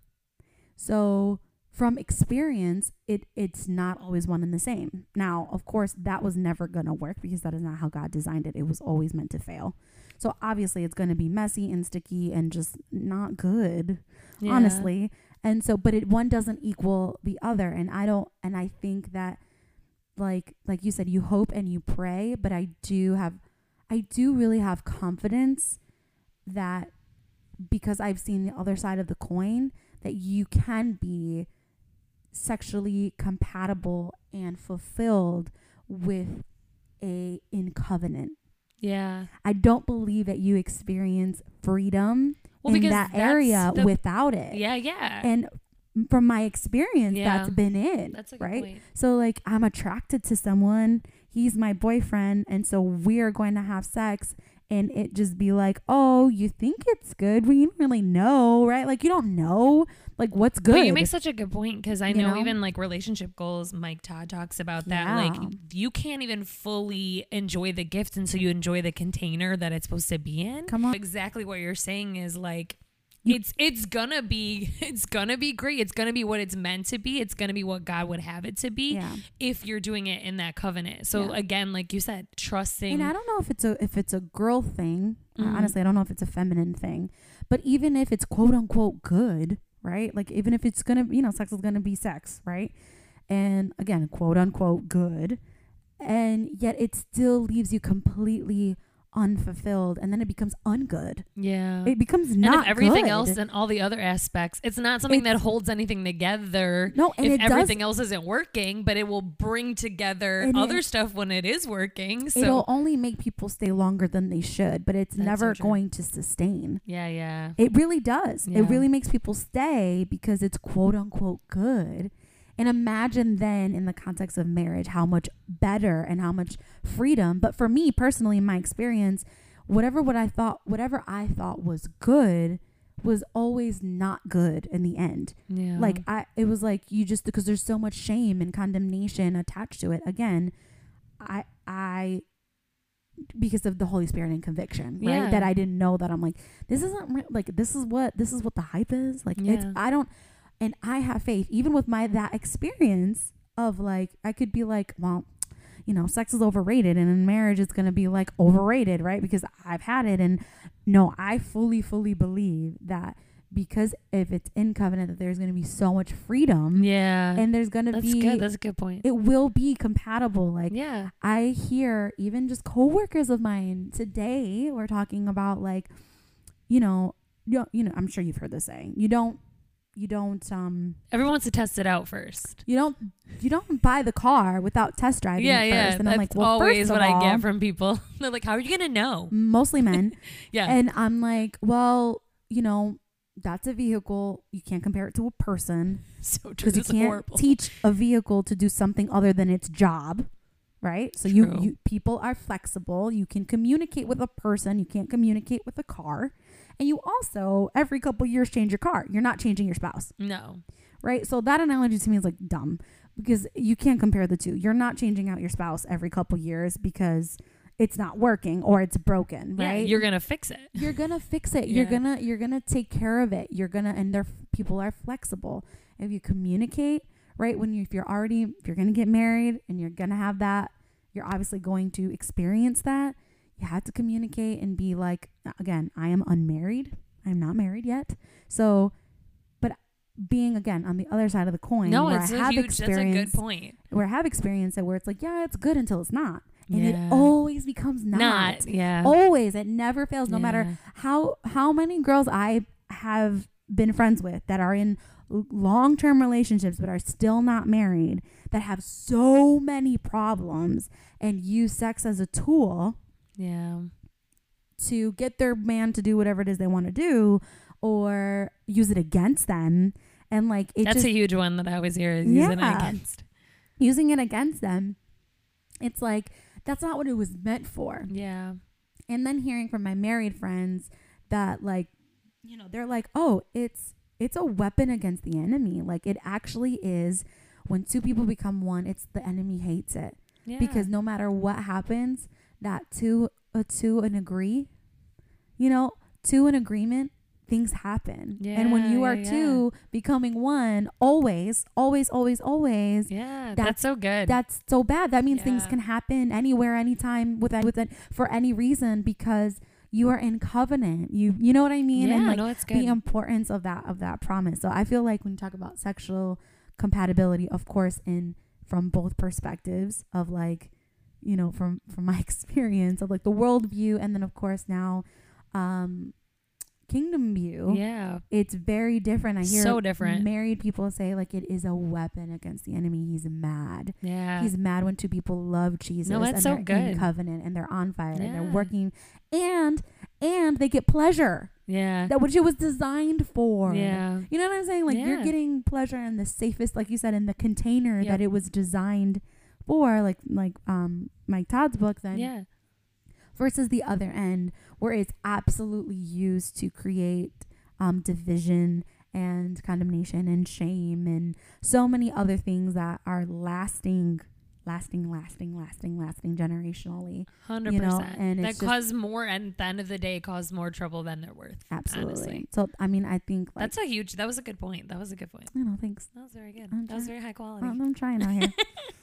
[SPEAKER 2] So from experience, it it's not always one and the same. Now, of course, that was never gonna work because that is not how God designed it. It was always meant to fail. So obviously, it's gonna be messy and sticky and just not good,
[SPEAKER 1] Yeah.
[SPEAKER 2] honestly. And so, but it one doesn't equal the other. And I don't. And I think that, like like you said, you hope and you pray. But I do have, I do really have confidence that because I've seen the other side of the coin that you can be sexually compatible and fulfilled with a in covenant.
[SPEAKER 1] Yeah.
[SPEAKER 2] I don't believe that you experience freedom
[SPEAKER 1] Well,
[SPEAKER 2] in that area
[SPEAKER 1] the-
[SPEAKER 2] without it.
[SPEAKER 1] Yeah, yeah.
[SPEAKER 2] And from my experience,
[SPEAKER 1] Yeah.
[SPEAKER 2] that's been it.
[SPEAKER 1] that's
[SPEAKER 2] right?
[SPEAKER 1] point.
[SPEAKER 2] So like I'm attracted to someone, he's my boyfriend, and so we're going to have sex and it just be like, "Oh, you think it's good, but you don't really know, right? Like you don't know like what's good."
[SPEAKER 1] But you make such a good point because I
[SPEAKER 2] You
[SPEAKER 1] know,
[SPEAKER 2] know?
[SPEAKER 1] even like relationship goals, Mike Todd talks about that.
[SPEAKER 2] Yeah.
[SPEAKER 1] Like you can't even fully enjoy the gift until you enjoy the container that it's supposed to be in.
[SPEAKER 2] Come on.
[SPEAKER 1] Exactly what you're saying is like it's it's gonna be it's gonna be great. It's gonna be what it's meant to be. It's gonna be what God would have it to be
[SPEAKER 2] yeah.
[SPEAKER 1] if you're doing it in that covenant. So
[SPEAKER 2] Yeah.
[SPEAKER 1] again, like you said, trusting
[SPEAKER 2] And I don't know if it's a if it's a girl thing. Uh,
[SPEAKER 1] Mhm.
[SPEAKER 2] honestly, I don't know if it's a feminine thing. But even if it's quote unquote good, right? Like even if it's gonna, you know, sex is gonna be sex, right? And again, quote unquote good, and yet it still leaves you completely unfulfilled, and then it becomes ungood.
[SPEAKER 1] Yeah.
[SPEAKER 2] It becomes not
[SPEAKER 1] and
[SPEAKER 2] not
[SPEAKER 1] if everything
[SPEAKER 2] good.
[SPEAKER 1] else and all the other aspects, it's not something that holds anything together.
[SPEAKER 2] no, and
[SPEAKER 1] if everything
[SPEAKER 2] does.
[SPEAKER 1] else isn't working, but it will bring together
[SPEAKER 2] And it-
[SPEAKER 1] other stuff when it is working. So
[SPEAKER 2] It'll only make people stay longer than they should, but it's
[SPEAKER 1] That's so
[SPEAKER 2] never going to sustain.
[SPEAKER 1] yeah, yeah,
[SPEAKER 2] It really does.
[SPEAKER 1] Yeah.
[SPEAKER 2] It really makes people stay because it's quote unquote good. And imagine then in the context of marriage how much better and how much freedom. But for me personally, in my experience, whatever what I thought whatever I thought was good was always not good in the end.
[SPEAKER 1] yeah.
[SPEAKER 2] Like I it was like you just because there's so much shame and condemnation attached to it. Again, I I because of the Holy Spirit and conviction, right?
[SPEAKER 1] Yeah.
[SPEAKER 2] That I didn't know that I'm like this isn't re- like this is what this is what the hype is. Like it's
[SPEAKER 1] Yeah.
[SPEAKER 2] I don't and I have faith even with my that experience of like I could be like, well, you know, sex is overrated and in marriage it's going to be like overrated, right? Because I've had it and no, I fully fully believe that because if it's in covenant that there's going to be so much freedom
[SPEAKER 1] Yeah.
[SPEAKER 2] and there's going to
[SPEAKER 1] That's
[SPEAKER 2] be
[SPEAKER 1] good. That's a good point.
[SPEAKER 2] it will be compatible like
[SPEAKER 1] yeah.
[SPEAKER 2] I hear even just coworkers of mine today we're talking about like you know you know, you know I'm sure you've heard this saying you don't you don't um
[SPEAKER 1] Everyone wants to test it out first.
[SPEAKER 2] you don't you don't buy the car without test driving
[SPEAKER 1] Yeah,
[SPEAKER 2] it
[SPEAKER 1] yeah.
[SPEAKER 2] first and
[SPEAKER 1] That's
[SPEAKER 2] I'm like well
[SPEAKER 1] always what I get from people. They're like, "How are you gonna know?"
[SPEAKER 2] mostly men
[SPEAKER 1] Yeah.
[SPEAKER 2] and I'm like well you know that's a vehicle you can't compare it to a person
[SPEAKER 1] so true.
[SPEAKER 2] because you can't
[SPEAKER 1] horrible.
[SPEAKER 2] teach a vehicle to do something other than its job right so you, you people are flexible you can communicate with a person you can't communicate with a car and you also every couple years change your car. You're not changing your spouse.
[SPEAKER 1] No.
[SPEAKER 2] right? So that analogy to me is like dumb because you can't compare the two. You're not changing out your spouse every couple years because it's not working or it's broken
[SPEAKER 1] Yeah,
[SPEAKER 2] right?
[SPEAKER 1] you're gonna fix it.
[SPEAKER 2] you're gonna fix it. You're gonna you're gonna take care of it. You're gonna and they're people are flexible. If you communicate right when you if you're already if you're gonna get married and you're gonna have that you're obviously going to experience that you have to communicate and be like again i am unmarried i'm not married yet so but being again on the other side of the coin
[SPEAKER 1] No,
[SPEAKER 2] where
[SPEAKER 1] it's
[SPEAKER 2] i
[SPEAKER 1] a
[SPEAKER 2] have
[SPEAKER 1] huge. That's a good point.
[SPEAKER 2] where i have experienced it where it's like yeah it's good until it's not and
[SPEAKER 1] Yeah.
[SPEAKER 2] it always becomes not,
[SPEAKER 1] Not. Yeah.
[SPEAKER 2] always it never fails no matter how how many girls I have been friends with that are in long term relationships but are still not married that have so many problems and use sex as a tool
[SPEAKER 1] Yeah.
[SPEAKER 2] to get their man to do whatever it is they want to do or use it against them and like it
[SPEAKER 1] That's
[SPEAKER 2] just
[SPEAKER 1] a huge one that I always hear is using it against.
[SPEAKER 2] using it against them it's like that's not what it was meant for
[SPEAKER 1] Yeah.
[SPEAKER 2] and then hearing from my married friends that like you know they're like oh it's it's a weapon against the enemy like it actually is when two people become one it's the enemy hates it
[SPEAKER 1] Yeah.
[SPEAKER 2] because no matter what happens that to uh, a two and agree you know to an agreement things happen Yeah, and when you are
[SPEAKER 1] yeah, yeah.
[SPEAKER 2] two becoming one always always always always
[SPEAKER 1] yeah,
[SPEAKER 2] that's-
[SPEAKER 1] that's, so good.
[SPEAKER 2] that's so bad. That means things can happen anywhere, anytime, with with it for any reason because you are in covenant. You you know what I mean?
[SPEAKER 1] yeah,
[SPEAKER 2] and like
[SPEAKER 1] no, it's good.
[SPEAKER 2] the importance of that of that promise. So I feel like when you talk about sexual compatibility, of course, in from both perspectives of like, you know, from from my experience of like the worldview, and then of course now, um, kingdom view
[SPEAKER 1] yeah,
[SPEAKER 2] it's very different. I hear
[SPEAKER 1] So different.
[SPEAKER 2] married people say like it is a weapon against the enemy. He's mad.
[SPEAKER 1] yeah.
[SPEAKER 2] He's mad when two people love Jesus
[SPEAKER 1] No, that's
[SPEAKER 2] and
[SPEAKER 1] so
[SPEAKER 2] they're in
[SPEAKER 1] good.
[SPEAKER 2] covenant and they're on fire and they're working and and they get pleasure.
[SPEAKER 1] yeah,
[SPEAKER 2] That which it was designed for.
[SPEAKER 1] yeah,
[SPEAKER 2] You know what I'm saying? Like you're getting pleasure in the safest, like you said, in the container
[SPEAKER 1] Yep.
[SPEAKER 2] that it was designed for, like like um Mike Todd's book then
[SPEAKER 1] yeah,
[SPEAKER 2] versus the other end where it's absolutely used to create um, division and condemnation and shame and so many other things that are lasting lasting lasting lasting lasting generationally
[SPEAKER 1] hundred
[SPEAKER 2] You know,
[SPEAKER 1] percent.
[SPEAKER 2] and
[SPEAKER 1] That
[SPEAKER 2] it's just-
[SPEAKER 1] cause more, and at the end of the day, cause more trouble than they're worth.
[SPEAKER 2] absolutely
[SPEAKER 1] Honestly.
[SPEAKER 2] so i mean i think like
[SPEAKER 1] That's a huge. That was a good point. That was a good point.
[SPEAKER 2] you know thanks
[SPEAKER 1] That was very good.
[SPEAKER 2] I'm
[SPEAKER 1] that was very high quality.
[SPEAKER 2] I'm, I'm trying out here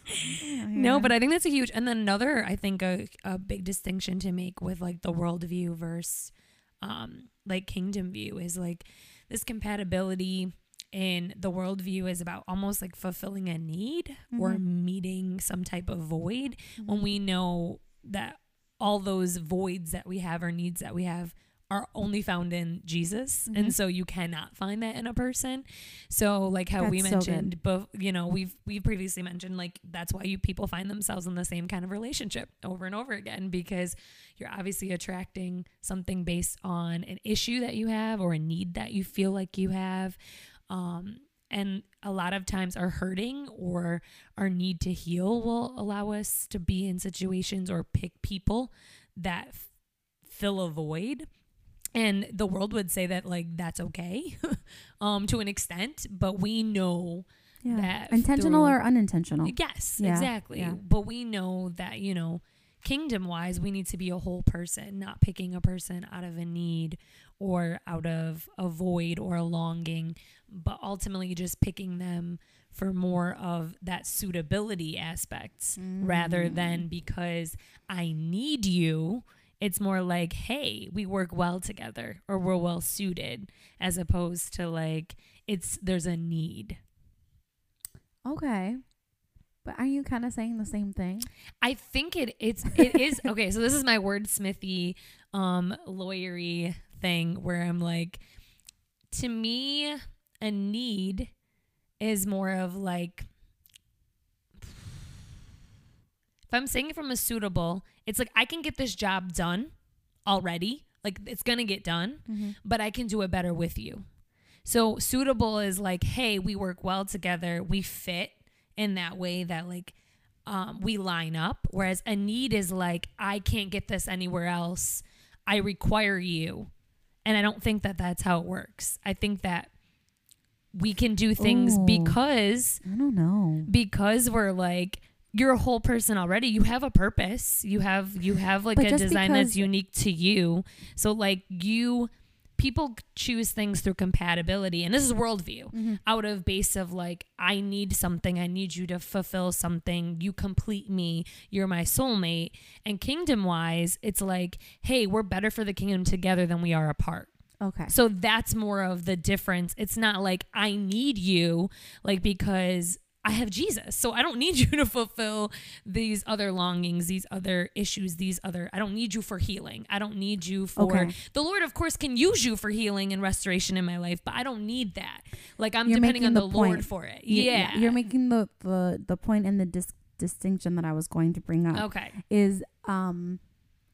[SPEAKER 2] I'm trying out
[SPEAKER 1] No, but I think that's a huge, and then another, I think a, a big distinction to make with like the worldview versus, um, like kingdom view is like this compatibility in the worldview is about almost like fulfilling a need or
[SPEAKER 2] Mhm.
[SPEAKER 1] meeting some type of void when
[SPEAKER 2] Mhm.
[SPEAKER 1] we know that all those voids that we have or needs that we have are only found in Jesus
[SPEAKER 2] Mhm.
[SPEAKER 1] and so you cannot find that in a person so like how we
[SPEAKER 2] That's so
[SPEAKER 1] mentioned but you know we've we've previously mentioned like that's why you people find themselves in the same kind of relationship over and over again because you're obviously attracting something based on an issue that you have or a need that you feel like you have um and a lot of times our hurting or our need to heal will allow us to be in situations or pick people that f- fill a void and the world would say that like that's okay um to an extent but we know
[SPEAKER 2] yeah.
[SPEAKER 1] that
[SPEAKER 2] intentional
[SPEAKER 1] through-
[SPEAKER 2] or unintentional
[SPEAKER 1] Yes,
[SPEAKER 2] Yeah,
[SPEAKER 1] exactly.
[SPEAKER 2] yeah.
[SPEAKER 1] But we know that, you know, kingdom wise, we need to be a whole person, not picking a person out of a need or out of a void or a longing, but ultimately just picking them for more of that suitability aspects rather
[SPEAKER 2] Mm.
[SPEAKER 1] than because I need you. It's more like, hey, we work well together or we're well suited, as opposed to like it's there's a need.
[SPEAKER 2] Okay. But are you kind of saying the same thing?
[SPEAKER 1] I think it it's it is okay. So this is my wordsmithy, um, lawyery thing where I'm like, to me, a need is more of like, if I'm saying it from a suitable, it's like I can get this job done already. Like it's gonna get done, but I can do it better with you. So suitable is like, hey, we work well together, we fit in that way that like um, we line up. Whereas a need is like, I can't get this anywhere else. I require you. And I don't think that that's how it works. I think that we can do things
[SPEAKER 2] Ooh.
[SPEAKER 1] because
[SPEAKER 2] I don't know.
[SPEAKER 1] because we're like you're a whole person already. You have a purpose. You have you have like
[SPEAKER 2] But
[SPEAKER 1] a design that's unique to you. So like you people choose things through compatibility and this is worldview
[SPEAKER 2] Mm-hmm.
[SPEAKER 1] out of base of like i need something i need you to fulfill something you complete me you're my soulmate and kingdom wise it's like hey we're better for the kingdom together than we are apart
[SPEAKER 2] Okay.
[SPEAKER 1] so that's more of the difference. It's not like I need you, like because I have Jesus. So I don't need you to fulfill these other longings, these other issues, these other, I don't need you for healing. I don't need you for,
[SPEAKER 2] Okay.
[SPEAKER 1] the Lord, of course, can use you for healing and restoration in my life, but I don't need that. Like I'm
[SPEAKER 2] You're
[SPEAKER 1] depending on the,
[SPEAKER 2] the
[SPEAKER 1] Lord for it.
[SPEAKER 2] Y-
[SPEAKER 1] Yeah.
[SPEAKER 2] You're making the the the point and the dis- distinction that I was going to bring up
[SPEAKER 1] okay.
[SPEAKER 2] is um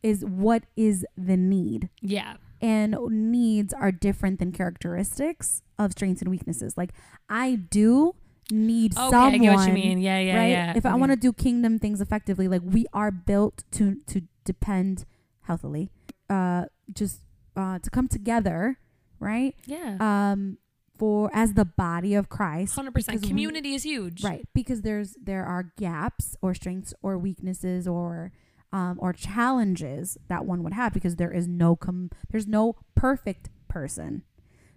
[SPEAKER 2] is what is the need
[SPEAKER 1] Yeah.
[SPEAKER 2] and needs are different than characteristics of strengths and weaknesses. Like I do need
[SPEAKER 1] Okay.
[SPEAKER 2] someone.
[SPEAKER 1] I get what you mean. Yeah. Yeah.
[SPEAKER 2] right?
[SPEAKER 1] Yeah.
[SPEAKER 2] If I want to do kingdom things effectively, like we are built to to depend healthily, uh, just uh, to come together, right?
[SPEAKER 1] Yeah.
[SPEAKER 2] Um, for as the body of Christ,
[SPEAKER 1] 100%.
[SPEAKER 2] because we-
[SPEAKER 1] Community is huge.
[SPEAKER 2] right? Because there's there are gaps or strengths or weaknesses or um, or challenges that one would have because there is no com- there's no perfect person.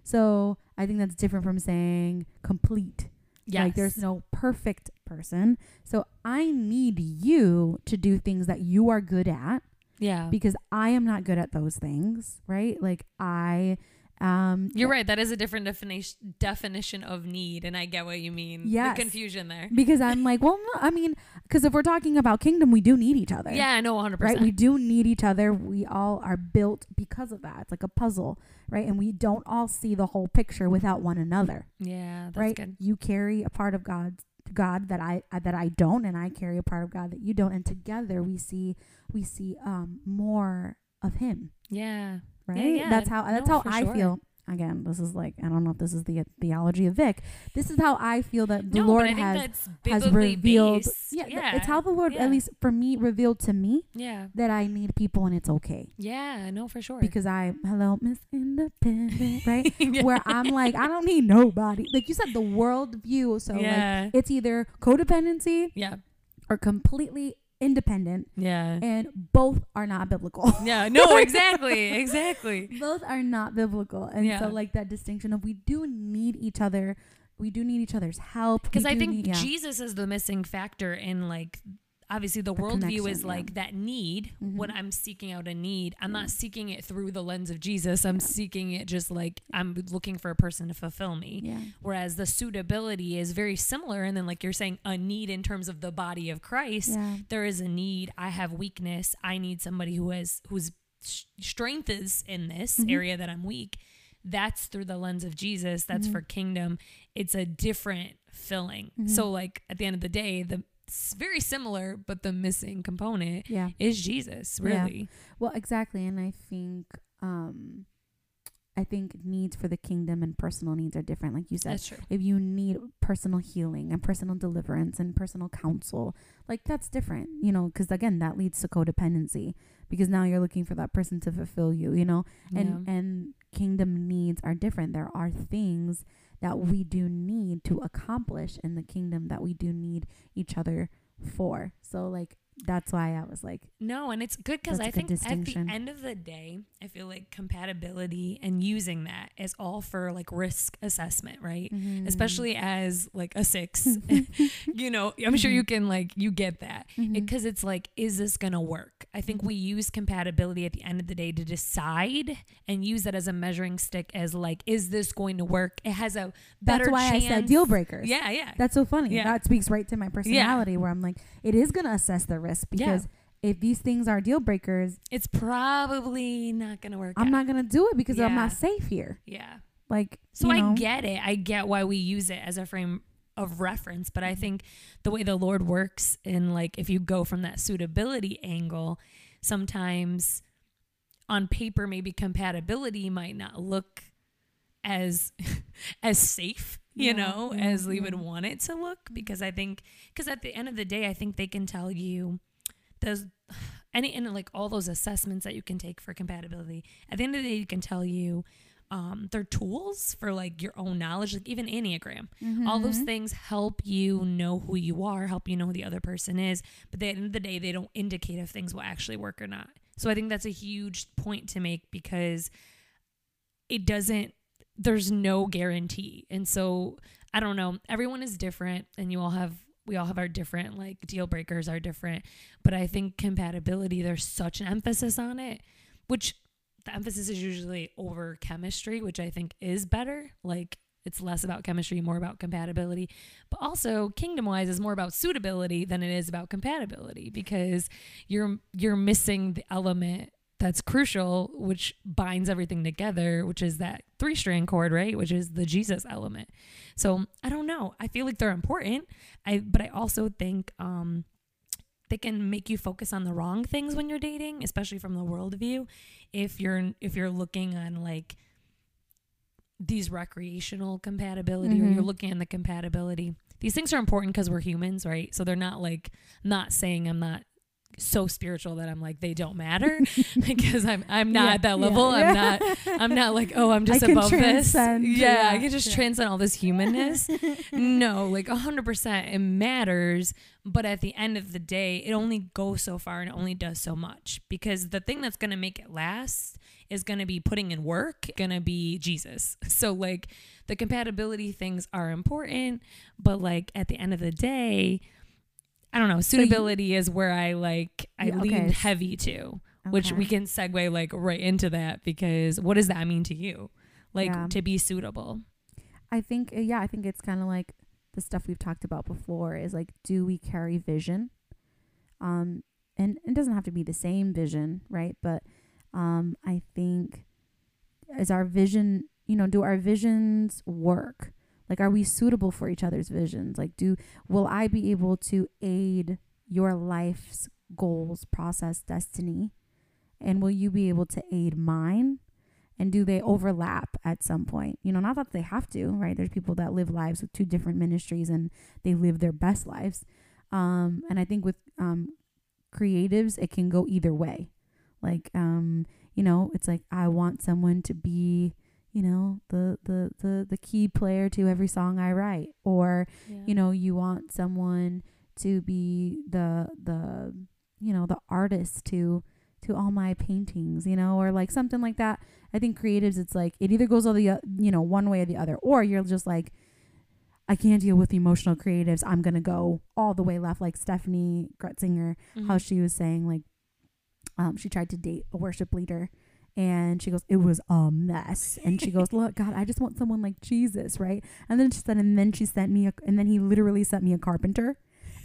[SPEAKER 2] So I think that's different from saying complete.
[SPEAKER 1] Yes.
[SPEAKER 2] Like there's no perfect person. So I need you to do things that you are good at
[SPEAKER 1] Yeah.
[SPEAKER 2] because I am not good at those things, right? Like I um
[SPEAKER 1] You're right. That is a different definition definition of need, and I get what you mean.
[SPEAKER 2] Yeah,
[SPEAKER 1] The confusion there.
[SPEAKER 2] because I'm like, well, no, I mean, because if we're talking about kingdom, we do need each other.
[SPEAKER 1] Yeah, I know 100%.
[SPEAKER 2] Right? We do need each other. We all are built because of that. It's like a puzzle, right? And we don't all see the whole picture without one another,
[SPEAKER 1] yeah, that's
[SPEAKER 2] right?
[SPEAKER 1] good.
[SPEAKER 2] You carry a part of God's God that I uh, that I don't, and I carry a part of God that you don't, and together we see we see um more of Him,
[SPEAKER 1] Yeah.
[SPEAKER 2] Right?
[SPEAKER 1] yeah.
[SPEAKER 2] That's how that's
[SPEAKER 1] No,
[SPEAKER 2] how I
[SPEAKER 1] sure.
[SPEAKER 2] feel. Again, this is like I don't know if this is the uh, theology of Vic. This is how I feel that the
[SPEAKER 1] no,
[SPEAKER 2] Lord
[SPEAKER 1] but I think
[SPEAKER 2] has has revealed.
[SPEAKER 1] based.
[SPEAKER 2] Yeah, th-
[SPEAKER 1] yeah,
[SPEAKER 2] it's how the Lord,
[SPEAKER 1] yeah.
[SPEAKER 2] at least for me, revealed to me
[SPEAKER 1] Yeah.
[SPEAKER 2] that I need people and it's okay
[SPEAKER 1] Yeah, no, for sure.
[SPEAKER 2] because I hello Miss Independent, right?
[SPEAKER 1] Yeah.
[SPEAKER 2] Where I'm like I don't need nobody. Like you said, the world view. So
[SPEAKER 1] yeah.
[SPEAKER 2] like it's either codependency
[SPEAKER 1] yeah.
[SPEAKER 2] or completely independent,
[SPEAKER 1] Yeah.
[SPEAKER 2] and both are not biblical.
[SPEAKER 1] Yeah. No, exactly. Exactly.
[SPEAKER 2] both are not biblical, and
[SPEAKER 1] Yeah.
[SPEAKER 2] so like that distinction of we do need each other. We do need each other's help
[SPEAKER 1] Because I think
[SPEAKER 2] need- yeah.
[SPEAKER 1] Jesus is the missing factor in like obviously the,
[SPEAKER 2] The
[SPEAKER 1] worldview is
[SPEAKER 2] yeah.
[SPEAKER 1] like that need. When
[SPEAKER 2] Mhm.
[SPEAKER 1] I'm seeking out a need, I'm not seeking it through the lens of Jesus. I'm seeking it just like I'm looking for a person to fulfill me.
[SPEAKER 2] yeah.
[SPEAKER 1] Whereas the suitability is very similar. And then, like you're saying, a need in terms of the body of Christ.
[SPEAKER 2] Yeah.
[SPEAKER 1] There is a need. I have weakness. I need somebody who has whose strength is in this
[SPEAKER 2] Mhm.
[SPEAKER 1] area that I'm weak. That's through the lens of Jesus. That's
[SPEAKER 2] Mhm.
[SPEAKER 1] for kingdom. It's a different filling.
[SPEAKER 2] Mhm.
[SPEAKER 1] So, like at the end of the day, the very similar, but the missing component
[SPEAKER 2] Yeah.
[SPEAKER 1] is Jesus.
[SPEAKER 2] Yeah.
[SPEAKER 1] Really.
[SPEAKER 2] Well, exactly, and I think um I think needs for the kingdom and personal needs are different like you said. If you need personal healing and personal deliverance and personal counsel, like that's different, you know, cuz again, that leads to codependency because now you're looking for that person to fulfill you, you know. And
[SPEAKER 1] yeah.
[SPEAKER 2] and kingdom needs are different. There are things that we do need to accomplish in the kingdom that we do need each other for. So like that's why I was like,
[SPEAKER 1] No, and it's good because I
[SPEAKER 2] good
[SPEAKER 1] think at the end of the day, I feel like compatibility and using that is all for like risk assessment, right?
[SPEAKER 2] mm-hmm.
[SPEAKER 1] Especially as like a six, you know, I'm sure you mm-hmm. can like you get that
[SPEAKER 2] mm-hmm.
[SPEAKER 1] because it's like, is this gonna work? I think mm-hmm. we use compatibility at the end of the day to decide and use that as a measuring stick as like, is this going to work? It has a better
[SPEAKER 2] That's why
[SPEAKER 1] chance.
[SPEAKER 2] I said deal breakers.
[SPEAKER 1] Yeah, yeah,
[SPEAKER 2] That's so funny.
[SPEAKER 1] Yeah.
[SPEAKER 2] That speaks right to my personality where I'm like, it is going to assess the risk
[SPEAKER 1] Yeah.
[SPEAKER 2] because if these things are deal breakers,
[SPEAKER 1] it's probably not gonna work.
[SPEAKER 2] I'm
[SPEAKER 1] out.
[SPEAKER 2] not going to do it because I'm not safe here.
[SPEAKER 1] Yeah.
[SPEAKER 2] Like,
[SPEAKER 1] So I
[SPEAKER 2] know,
[SPEAKER 1] get it. I get why we use it as a frame of reference, but I mm-hmm. think the way the Lord works in like if you go from that suitability angle, sometimes on paper maybe compatibility might not look as as safe, you
[SPEAKER 2] Yeah,
[SPEAKER 1] know,
[SPEAKER 2] yeah,
[SPEAKER 1] as we would want it to look because I think cuz at the end of the day I think they can tell you those any and like all those assessments that you can take for compatibility. At the end of the day you can tell you um, they're tools for like your own knowledge, like even Enneagram. All those
[SPEAKER 2] Mhm.
[SPEAKER 1] things help you know who you are, help you know who the other person is. But at the end of the day, they don't indicate if things will actually work or not. So I think that's a huge point to make because it doesn't, there's no guarantee. And so I don't know, everyone is different and you all have, we all have our different like deal breakers are different. But I think compatibility, there's such an emphasis on it, which the emphasis is usually over chemistry, which I think is better. Like it's less about chemistry, more about compatibility. But also, kingdom wise is more about suitability than it is about compatibility because you're you're missing the element that's crucial, which binds everything together, which is that three strand chord, right? Which is the Jesus element. So I don't know. I feel like they're important. I but I also think um they can make you focus on the wrong things when you're dating, especially from the world view. If you're if you're looking on like these recreational compatibility or you're
[SPEAKER 2] Mhm.
[SPEAKER 1] looking at the compatibility. These things are important because we're humans, right? So they're not like not saying I'm not so spiritual that I'm like they don't matter because I'm I'm not
[SPEAKER 2] Yeah,
[SPEAKER 1] at that
[SPEAKER 2] yeah,
[SPEAKER 1] level. I'm
[SPEAKER 2] yeah.
[SPEAKER 1] not I'm not like oh I'm just
[SPEAKER 2] I
[SPEAKER 1] above this. Yeah, I can just transcend all this humanness. no, like 100% it matters, but at the end of the day, it only goes so far and it only does so much because the thing that's going to make it last is going to be putting in work, going to be Jesus. So like the compatibility things are important, but like at the end of the day, I don't know,
[SPEAKER 2] you-
[SPEAKER 1] suitability is where I like I
[SPEAKER 2] Yeah,
[SPEAKER 1] lean heavy to, which we can segue like right into that because what does that mean to you? Like
[SPEAKER 2] Yeah.
[SPEAKER 1] to be suitable.
[SPEAKER 2] I think, uh, yeah, I think it's kind of like the stuff we've talked about before is like, do we carry vision? Um, and it doesn't have to be the same vision, right? But um, I think is our vision, you know, do our visions work? Like, are we suitable for each other's visions? Like, do will I be able to aid your life's goals, process, destiny? And will you be able to aid mine? and do they overlap at some point you know not that they have to right there's people that live lives with two different ministries and they live their best lives um and i think with um creatives it can go either way like um you know it's like i want someone to be you know the the the, the key player to every song i write. Or you know you want someone to be the the you know the artist to to all my paintings you know or like something like that. I think creatives it's like it either goes all the o- you know one way or the other. Or you're just like i can't deal with emotional creatives. I'm gonna go all the way left. Like Steffany Gretzinger
[SPEAKER 1] Mm-hmm.
[SPEAKER 2] how she was saying like um she tried to date a worship leader and she goes it was a mess and she goes look god i just want someone like jesus right and then she said and then she sent me a and then he literally sent me a carpenter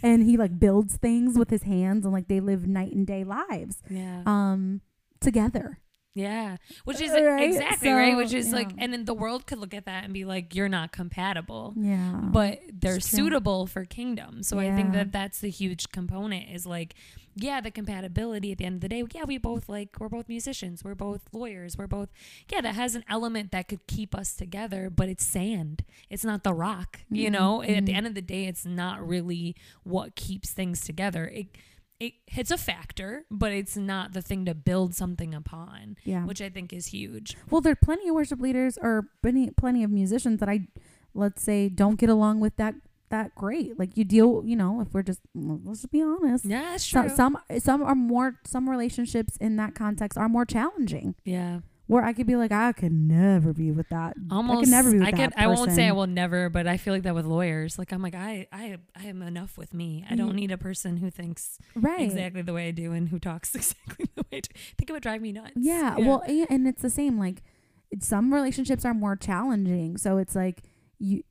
[SPEAKER 2] and he like builds things with his hands and like they live night and day lives
[SPEAKER 1] yeah.
[SPEAKER 2] um together
[SPEAKER 1] Yeah, which is
[SPEAKER 2] Right?
[SPEAKER 1] exactly right. Which is like, and then the world could look at that and be like, "You're not compatible,"
[SPEAKER 2] yeah
[SPEAKER 1] but they're suitable for kingdom. So I think that that's the huge component. Is like, yeah, the compatibility at the end of the day. Yeah, we both like we're both musicians. We're both lawyers. We're both yeah. That has an element that could keep us together, but it's sand. It's not the rock. You
[SPEAKER 2] Mhm,
[SPEAKER 1] know, at the
[SPEAKER 2] mhm.
[SPEAKER 1] end of the day, it's not really what keeps things together. It it it's a factor, but it's not the thing to build something upon
[SPEAKER 2] yeah
[SPEAKER 1] which I think is huge.
[SPEAKER 2] well there are plenty of worship leaders or plenty plenty of musicians that i let's say don't get along with that that great. Like you deal, you know, if we're just let's just be honest.
[SPEAKER 1] Yeah, that's
[SPEAKER 2] So,
[SPEAKER 1] true.
[SPEAKER 2] some some are more some relationships in that context are more challenging.
[SPEAKER 1] yeah.
[SPEAKER 2] Where I could be like, I could never be with that.
[SPEAKER 1] Almost
[SPEAKER 2] I could never be with
[SPEAKER 1] I
[SPEAKER 2] that
[SPEAKER 1] could I won't say I will never, but I feel like that with lawyers. Like I'm like I I I am enough with me. I don't
[SPEAKER 2] Mhm.
[SPEAKER 1] need a person who thinks
[SPEAKER 2] right
[SPEAKER 1] exactly the way I do and who talks exactly the way I do. I think it would drive me nuts.
[SPEAKER 2] Yeah, well, a- and it's the same. Like, it's, some relationships are more challenging, so it's like you,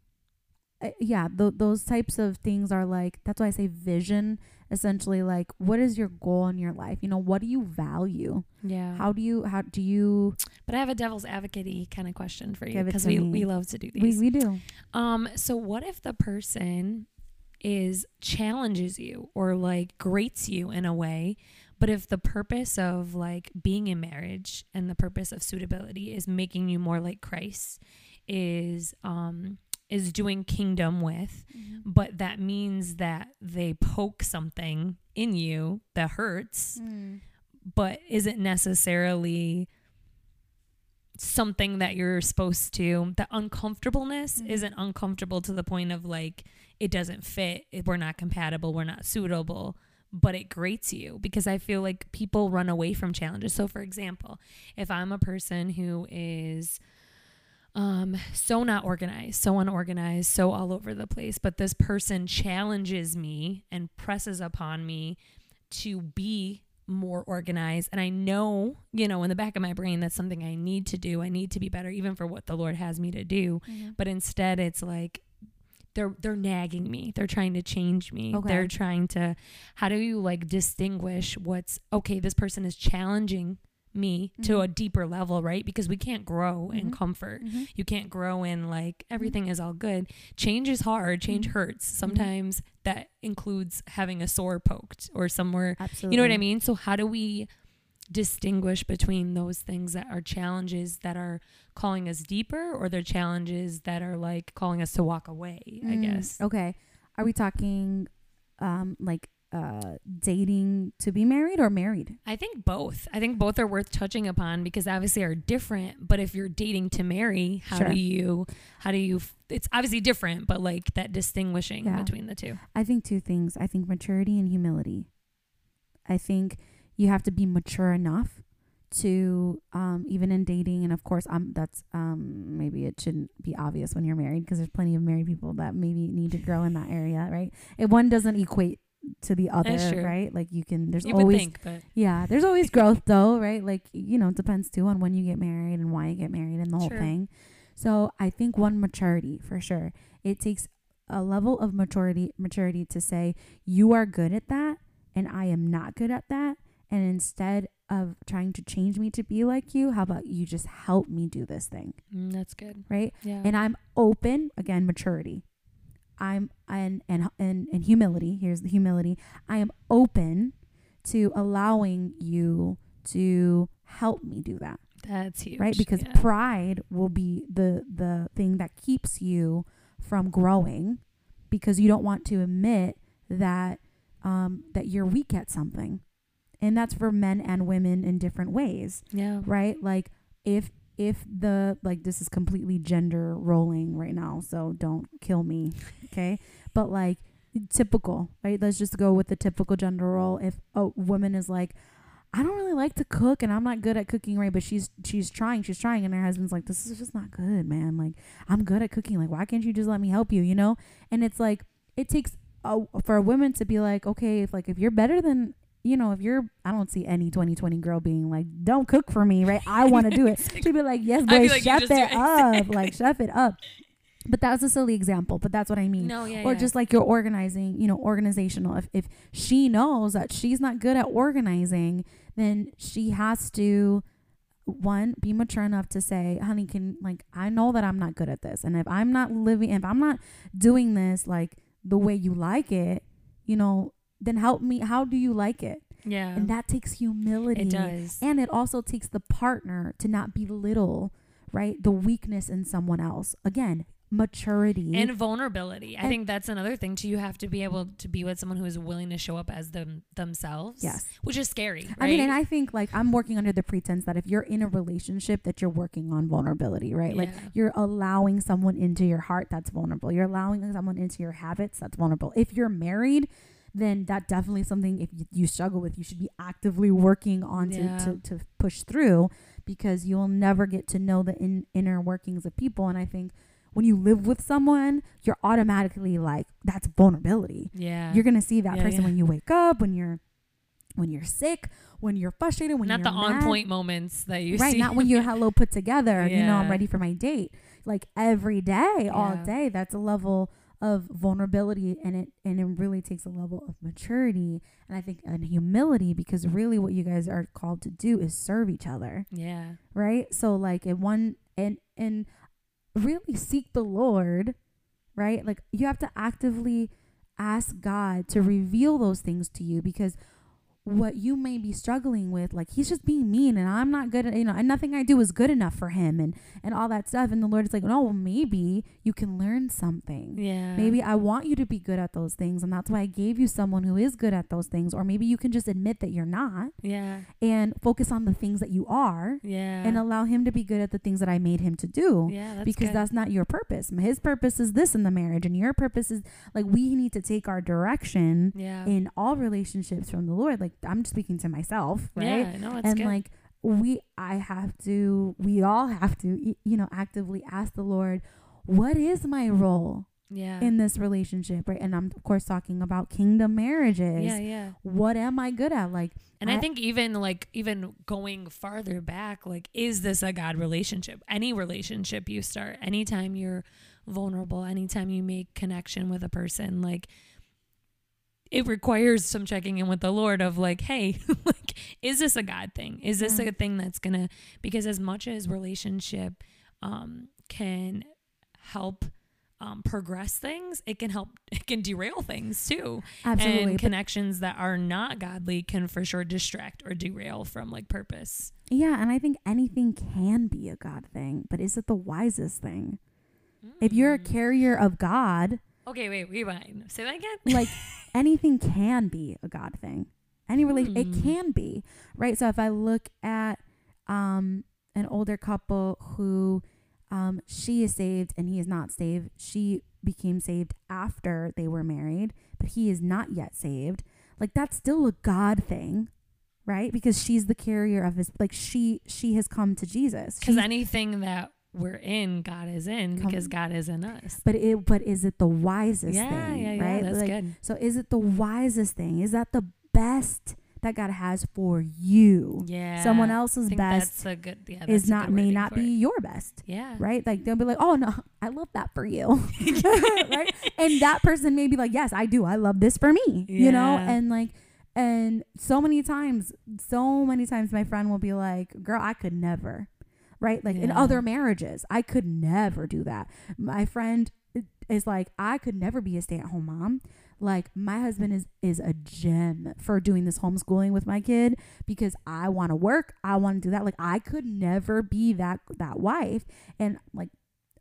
[SPEAKER 2] uh, yeah, th- those types of things are like. That's why I say vision. Essentially, like, what is your goal in your life? You know, what do you value?
[SPEAKER 1] yeah.
[SPEAKER 2] How do you? How do you?
[SPEAKER 1] but I have a devil's advocate kind of question for you because we,
[SPEAKER 2] me.
[SPEAKER 1] we love to do these.
[SPEAKER 2] We we do.
[SPEAKER 1] Um, so what if the person is challenges you or like grates you in a way, but if the purpose of like being in marriage and the purpose of suitability is making you more like Christ, is um is doing kingdom with, but that means that they poke something in you that hurts, but isn't necessarily something that you're supposed to. The uncomfortableness
[SPEAKER 2] Mhm.
[SPEAKER 1] isn't uncomfortable to the point of like it doesn't fit it- we're not compatible we're not suitable but it grates you. Because i feel like people run away from challenges. So for example if i'm a person who is um so not organized so unorganized so all over the place but this person challenges me and presses upon me to be more organized. And i know you know in the back of my brain that's something i need to do. I need to be better even for what the lord has me to do. But instead it's like they're they're nagging me. They're trying to change me.
[SPEAKER 2] Okay.
[SPEAKER 1] they're trying to how do you like distinguish what's okay this person is challenging me to
[SPEAKER 2] Mhm.
[SPEAKER 1] a deeper level right because we can't grow in
[SPEAKER 2] Mhm.
[SPEAKER 1] comfort
[SPEAKER 2] Mhm.
[SPEAKER 1] you can't grow in like everything is all good change is hard change
[SPEAKER 2] Mhm.
[SPEAKER 1] hurts sometimes that includes having a sore poked or somewhere
[SPEAKER 2] Absolutely.
[SPEAKER 1] you know what I mean? So how do we distinguish between those things that are challenges that are calling us deeper or they're challenges that are like calling us to walk away, I
[SPEAKER 2] Mm,
[SPEAKER 1] guess.
[SPEAKER 2] Okay. Are we talking, um, like, uh, dating to be married or married?
[SPEAKER 1] I think both. I think both are worth touching upon because obviously are different, but if you're dating to marry, how
[SPEAKER 2] Sure.
[SPEAKER 1] do you how do you it's obviously different, but like that distinguishing
[SPEAKER 2] Yeah.
[SPEAKER 1] between the two.
[SPEAKER 2] I think two things. I think maturity and humility. I think you have to be mature enough to um, even in dating, and of course, um, that's um, maybe it shouldn't be obvious when you're married because there's plenty of married people that maybe need to grow in that area, right? If one doesn't equate to the other, right? Like you can, there's
[SPEAKER 1] You
[SPEAKER 2] always
[SPEAKER 1] think,
[SPEAKER 2] yeah, there's always growth though, right? Like, you know, it depends too on when you get married and why you get married and the whole
[SPEAKER 1] Sure.
[SPEAKER 2] thing. So I think one maturity for sure. It takes a level of maturity maturity to say you are good at that and I am not good at that. And instead of trying to change me to be like you, how about you just help me do this thing?
[SPEAKER 1] mm, that's good.
[SPEAKER 2] Right?
[SPEAKER 1] Yeah.
[SPEAKER 2] and I'm open again maturity I'm and and and, and humility here's the humility I am open to allowing you to help me do that
[SPEAKER 1] that's huge.
[SPEAKER 2] right because
[SPEAKER 1] yeah.
[SPEAKER 2] pride will be the the thing that keeps you from growing because you don't want to admit that um that you're weak at something and that's for men and women in different ways
[SPEAKER 1] yeah.
[SPEAKER 2] right? Like if if the like this is completely gender rolling right now, so don't kill me, okay? But like typical, right? Let's just go with the typical gender role. If a woman is like, I don't really like to cook and I'm not good at cooking, right? But she's she's trying, she's trying, and her husband's like, This is just not good, man. Like, I'm good at cooking. Like, why can't you just let me help you, you know? And it's like it takes a, for a woman to be like, okay, if like if you're better than you know, if you're, I don't see any 2020 girl being like, don't cook for me, right? I want to do it. She'd be like, yes, boy,
[SPEAKER 1] like
[SPEAKER 2] chef it up. Like, chef it up. But that's a silly example, but that's what I mean.
[SPEAKER 1] No, yeah.
[SPEAKER 2] or
[SPEAKER 1] yeah.
[SPEAKER 2] just like you're organizing, you know, organizational. If, if she knows that she's not good at organizing, then she has to, one, be mature enough to say, honey, can, like, I know that I'm not good at this. And if I'm not living, if I'm not doing this, like, the way you like it, you know, then help me. How do you like it?
[SPEAKER 1] yeah.
[SPEAKER 2] And that takes humility.
[SPEAKER 1] it does.
[SPEAKER 2] And it also takes the partner to not belittle, right? The weakness in someone else. Again, maturity
[SPEAKER 1] and vulnerability. I think that's another thing too. You have to be able to be with someone who is willing to show up as them themselves.
[SPEAKER 2] Yes.
[SPEAKER 1] which is scary.
[SPEAKER 2] I mean, and? I think like I'm working under the pretense that if you're in a relationship, that you're working on vulnerability, right? Like you're allowing someone into your heart that's vulnerable. You're allowing someone into your habits that's vulnerable. If you're married, then that definitely something if you, you struggle with, you should be actively working on to,
[SPEAKER 1] Yeah.
[SPEAKER 2] to, to push through because you'll never get to know the in, inner workings of people. And I think when you live with someone, you're automatically like, that's vulnerability
[SPEAKER 1] yeah,
[SPEAKER 2] you're gonna see that
[SPEAKER 1] Yeah,
[SPEAKER 2] person
[SPEAKER 1] yeah.
[SPEAKER 2] when you wake up when you're when you're sick when you're frustrated when
[SPEAKER 1] not
[SPEAKER 2] you're not
[SPEAKER 1] the on point moments that you
[SPEAKER 2] right
[SPEAKER 1] see.
[SPEAKER 2] not when you're hello put together you know i'm ready for my date like every day all day that's a level of vulnerability and it and it really takes a level of maturity and i think and humility because really what you guys are called to do is serve each other.
[SPEAKER 1] Yeah,
[SPEAKER 2] right? So like in one and and really seek the lord right? Like you have to actively ask god to reveal those things to you because what you may be struggling with like he's just being mean and i'm not good at you know and nothing i do is good enough for him and and all that stuff and the lord is like no well maybe you can learn something
[SPEAKER 1] yeah.
[SPEAKER 2] maybe i want you to be good at those things and that's why i gave you someone who is good at those things or maybe you can just admit that you're not
[SPEAKER 1] Yeah,
[SPEAKER 2] and focus on the things that you are
[SPEAKER 1] yeah,
[SPEAKER 2] and allow him to be good at the things that I made him to do
[SPEAKER 1] yeah. That's
[SPEAKER 2] because
[SPEAKER 1] good.
[SPEAKER 2] that's not your purpose. His purpose is this in the marriage and your purpose is like we need to take our direction
[SPEAKER 1] yeah,
[SPEAKER 2] in all relationships from the Lord. Like I'm speaking to myself, right?
[SPEAKER 1] Yeah, no, it's
[SPEAKER 2] and
[SPEAKER 1] good.
[SPEAKER 2] like we I have to we all have to you know actively ask the Lord, what is my role
[SPEAKER 1] yeah,
[SPEAKER 2] in this relationship, right? And I'm of course talking about kingdom marriages.
[SPEAKER 1] yeah, yeah.
[SPEAKER 2] What am I good at? Like
[SPEAKER 1] And I,
[SPEAKER 2] I-
[SPEAKER 1] think even like even going farther back, like is this a God relationship? Any relationship you start, anytime you're vulnerable, anytime you make connection with a person, like it requires some checking in with the Lord of like, hey, like is this a God thing? Is this
[SPEAKER 2] Yeah.
[SPEAKER 1] a thing that's gonna because as much as relationship um can help um, progress things, it can help, it can derail things too
[SPEAKER 2] absolutely.
[SPEAKER 1] and connections that are not godly can for sure distract or derail from like purpose.
[SPEAKER 2] Yeah, and I think anything can be a God thing, but is it the wisest thing? If you're a
[SPEAKER 1] Mm.
[SPEAKER 2] carrier of God,
[SPEAKER 1] okay, wait, rewind. Say that again.
[SPEAKER 2] like anything can be a God thing. Any relation, it
[SPEAKER 1] Hmm.
[SPEAKER 2] can be, right? So if I look at um, an older couple who um, she is saved and he is not saved, she became saved after they were married, but he is not yet saved. Like that's still a God thing, right? Because she's the carrier of his, like she she has come to Jesus.
[SPEAKER 1] Because anything that we're in, God is in because God is in us.
[SPEAKER 2] but it, but is it the wisest
[SPEAKER 1] Yeah,
[SPEAKER 2] thing?
[SPEAKER 1] yeah, yeah.
[SPEAKER 2] right?
[SPEAKER 1] That's
[SPEAKER 2] Like,
[SPEAKER 1] good.
[SPEAKER 2] So is it the wisest thing? Is that the best that God has for you?
[SPEAKER 1] Yeah.
[SPEAKER 2] Someone else's best
[SPEAKER 1] good. Yeah,
[SPEAKER 2] is not may not be
[SPEAKER 1] it.
[SPEAKER 2] your best.
[SPEAKER 1] Yeah.
[SPEAKER 2] Right? Like they'll be like, "Oh no, I love that for you." right? And that person may be like, "Yes, I do. I love this for me." You know? And like and so many times, so many times my friend will be like, "Girl, I could never." Right? Like in other marriages, I could never do that. My friend is like, "I could never be a stay-at-home mom." Like my husband is is a gem for doing this homeschooling with my kid because I want to work, I want to do that. Like I could never be that that wife. And like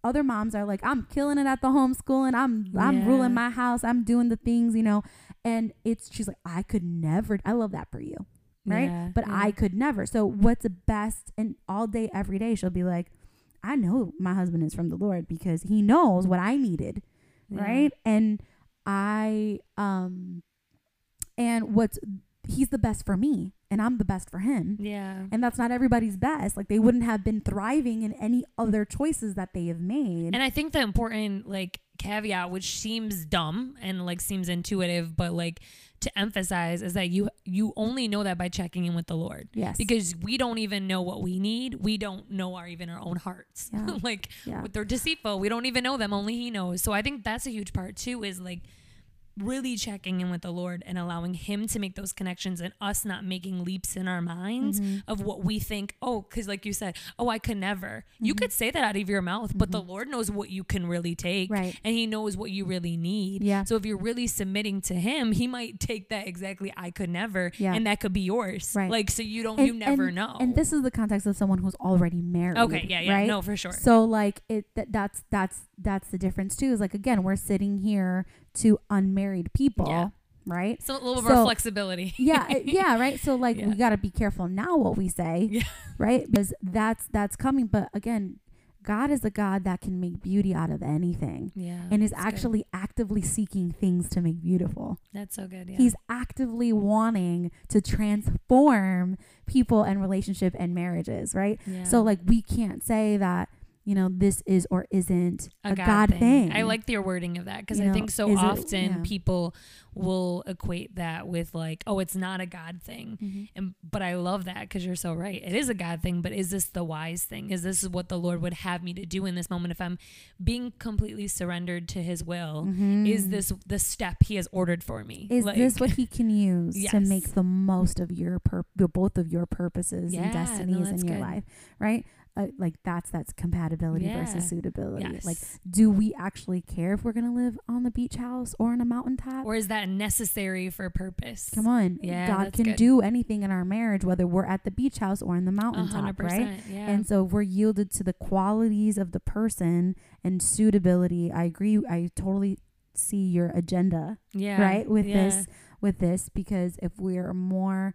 [SPEAKER 2] other moms are like, I'm killing it at the homeschooling. I'm I'm
[SPEAKER 1] Yeah.
[SPEAKER 2] ruling my house. I'm doing the things, you know. And it's she's like, I could never. I love that for you, right?
[SPEAKER 1] Yeah,
[SPEAKER 2] but
[SPEAKER 1] yeah.
[SPEAKER 2] I could never. So what's the best? And all day, every day, she'll be like, I know my husband is from the Lord because he knows what I needed
[SPEAKER 1] Yeah.
[SPEAKER 2] right and i um and what's he's the best for me and i'm the best for him
[SPEAKER 1] Yeah.
[SPEAKER 2] and that's not everybody's best like they wouldn't have been thriving in any other choices that they have made
[SPEAKER 1] And I think the important like caveat, which seems dumb and like seems intuitive, but like to emphasize is that you you only know that by checking in with the Lord.
[SPEAKER 2] yes
[SPEAKER 1] Because we don't even know what we need. We don't know our even our own hearts.
[SPEAKER 2] Yeah.
[SPEAKER 1] like
[SPEAKER 2] yeah
[SPEAKER 1] they're deceitful. We don't even know them. Only He knows. So I think that's a huge part too. Is like really checking in with the Lord and allowing Him to make those connections and us not making leaps in our minds
[SPEAKER 2] Mm-hmm.
[SPEAKER 1] of what we think, oh, because like you said, oh, I could never. You could say that out of your mouth, but the Lord knows what you can really take.
[SPEAKER 2] Mm-hmm. Right.
[SPEAKER 1] And He knows what you really need.
[SPEAKER 2] Yeah.
[SPEAKER 1] So if you're really submitting to Him, He might take that exactly, I could never.
[SPEAKER 2] Yeah.
[SPEAKER 1] And that could be yours.
[SPEAKER 2] Right.
[SPEAKER 1] Like, so you don't,
[SPEAKER 2] And-
[SPEAKER 1] you never
[SPEAKER 2] and-
[SPEAKER 1] know.
[SPEAKER 2] And this is the context of someone who's already married.
[SPEAKER 1] okay. Yeah. Yeah.
[SPEAKER 2] Right?
[SPEAKER 1] No, for sure.
[SPEAKER 2] So like it that that's that's that's the difference too. Is like again, we're sitting here to unmarried people,
[SPEAKER 1] Yeah.
[SPEAKER 2] right?
[SPEAKER 1] so a little
[SPEAKER 2] So-
[SPEAKER 1] more flexibility.
[SPEAKER 2] Yeah, yeah, right. So like
[SPEAKER 1] Yeah.
[SPEAKER 2] we got to be careful now what we say,
[SPEAKER 1] Yeah.
[SPEAKER 2] right? Because that's that's coming. But again, God is a God that can make beauty out of anything,
[SPEAKER 1] Yeah.
[SPEAKER 2] and is
[SPEAKER 1] that's good.
[SPEAKER 2] actually actively seeking things to make beautiful.
[SPEAKER 1] That's so good. Yeah.
[SPEAKER 2] He's actively wanting to transform people and relationship and marriages, right?
[SPEAKER 1] yeah.
[SPEAKER 2] So like we can't say that you know this is or isn't a, God,
[SPEAKER 1] thing.
[SPEAKER 2] thing.
[SPEAKER 1] I like your wording of that because I
[SPEAKER 2] know,
[SPEAKER 1] think so
[SPEAKER 2] is it-
[SPEAKER 1] often
[SPEAKER 2] yeah.
[SPEAKER 1] people will equate that with like, oh, it's not a God thing.
[SPEAKER 2] Mhm.
[SPEAKER 1] And but I love that because you're so right. It is a God thing, but is this the wise thing? Is this what the Lord would have me to do in this moment if I'm being completely surrendered to His will? Is
[SPEAKER 2] Mhm.
[SPEAKER 1] this the step He has ordered for me?
[SPEAKER 2] is
[SPEAKER 1] Like,
[SPEAKER 2] this what he can use to make the most of your pur- both of your purposes
[SPEAKER 1] Yeah,
[SPEAKER 2] and destinies
[SPEAKER 1] that's
[SPEAKER 2] in your
[SPEAKER 1] good.
[SPEAKER 2] life right uh, like that's that's compatibility
[SPEAKER 1] Yeah.
[SPEAKER 2] versus suitability
[SPEAKER 1] yes.
[SPEAKER 2] like do we actually care if we're gonna live on the beach house or on a mountaintop
[SPEAKER 1] or is that necessary for purpose?
[SPEAKER 2] come on
[SPEAKER 1] Yeah,
[SPEAKER 2] god can
[SPEAKER 1] good.
[SPEAKER 2] do anything in our marriage whether we're at the beach house or in the mountaintop right.
[SPEAKER 1] Yeah.
[SPEAKER 2] And so if we're yielded to the qualities of the person and suitability, I agree. I totally see your agenda,
[SPEAKER 1] yeah.
[SPEAKER 2] right? With
[SPEAKER 1] yeah.
[SPEAKER 2] this, with this, because if we're more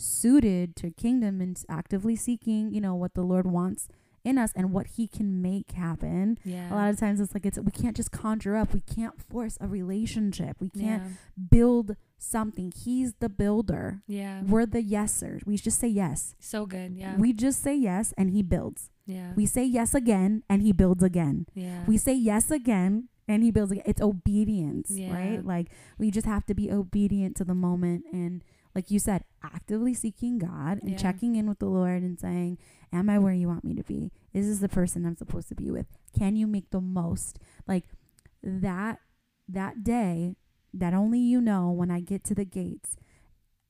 [SPEAKER 2] suited to kingdom and actively seeking, you know, what the Lord wants in us and what he can make happen.
[SPEAKER 1] Yeah.
[SPEAKER 2] A lot of times it's like it's we can't just conjure up. We can't force a relationship. We can't
[SPEAKER 1] Yeah.
[SPEAKER 2] build something. He's the builder.
[SPEAKER 1] Yeah.
[SPEAKER 2] We're the yesers. We just say yes.
[SPEAKER 1] So good. Yeah.
[SPEAKER 2] We just say yes and he builds.
[SPEAKER 1] yeah.
[SPEAKER 2] We say yes again and he builds again.
[SPEAKER 1] yeah.
[SPEAKER 2] We say yes again and he builds again. It's obedience,
[SPEAKER 1] Yeah.
[SPEAKER 2] right? Like we just have to be obedient to the moment and like you said, actively seeking God and
[SPEAKER 1] Yeah.
[SPEAKER 2] checking in with the Lord and saying, Am I where you want me to be? Is this the person I'm supposed to be with? Can you make the most? Like that that day that only you know when I get to the gates,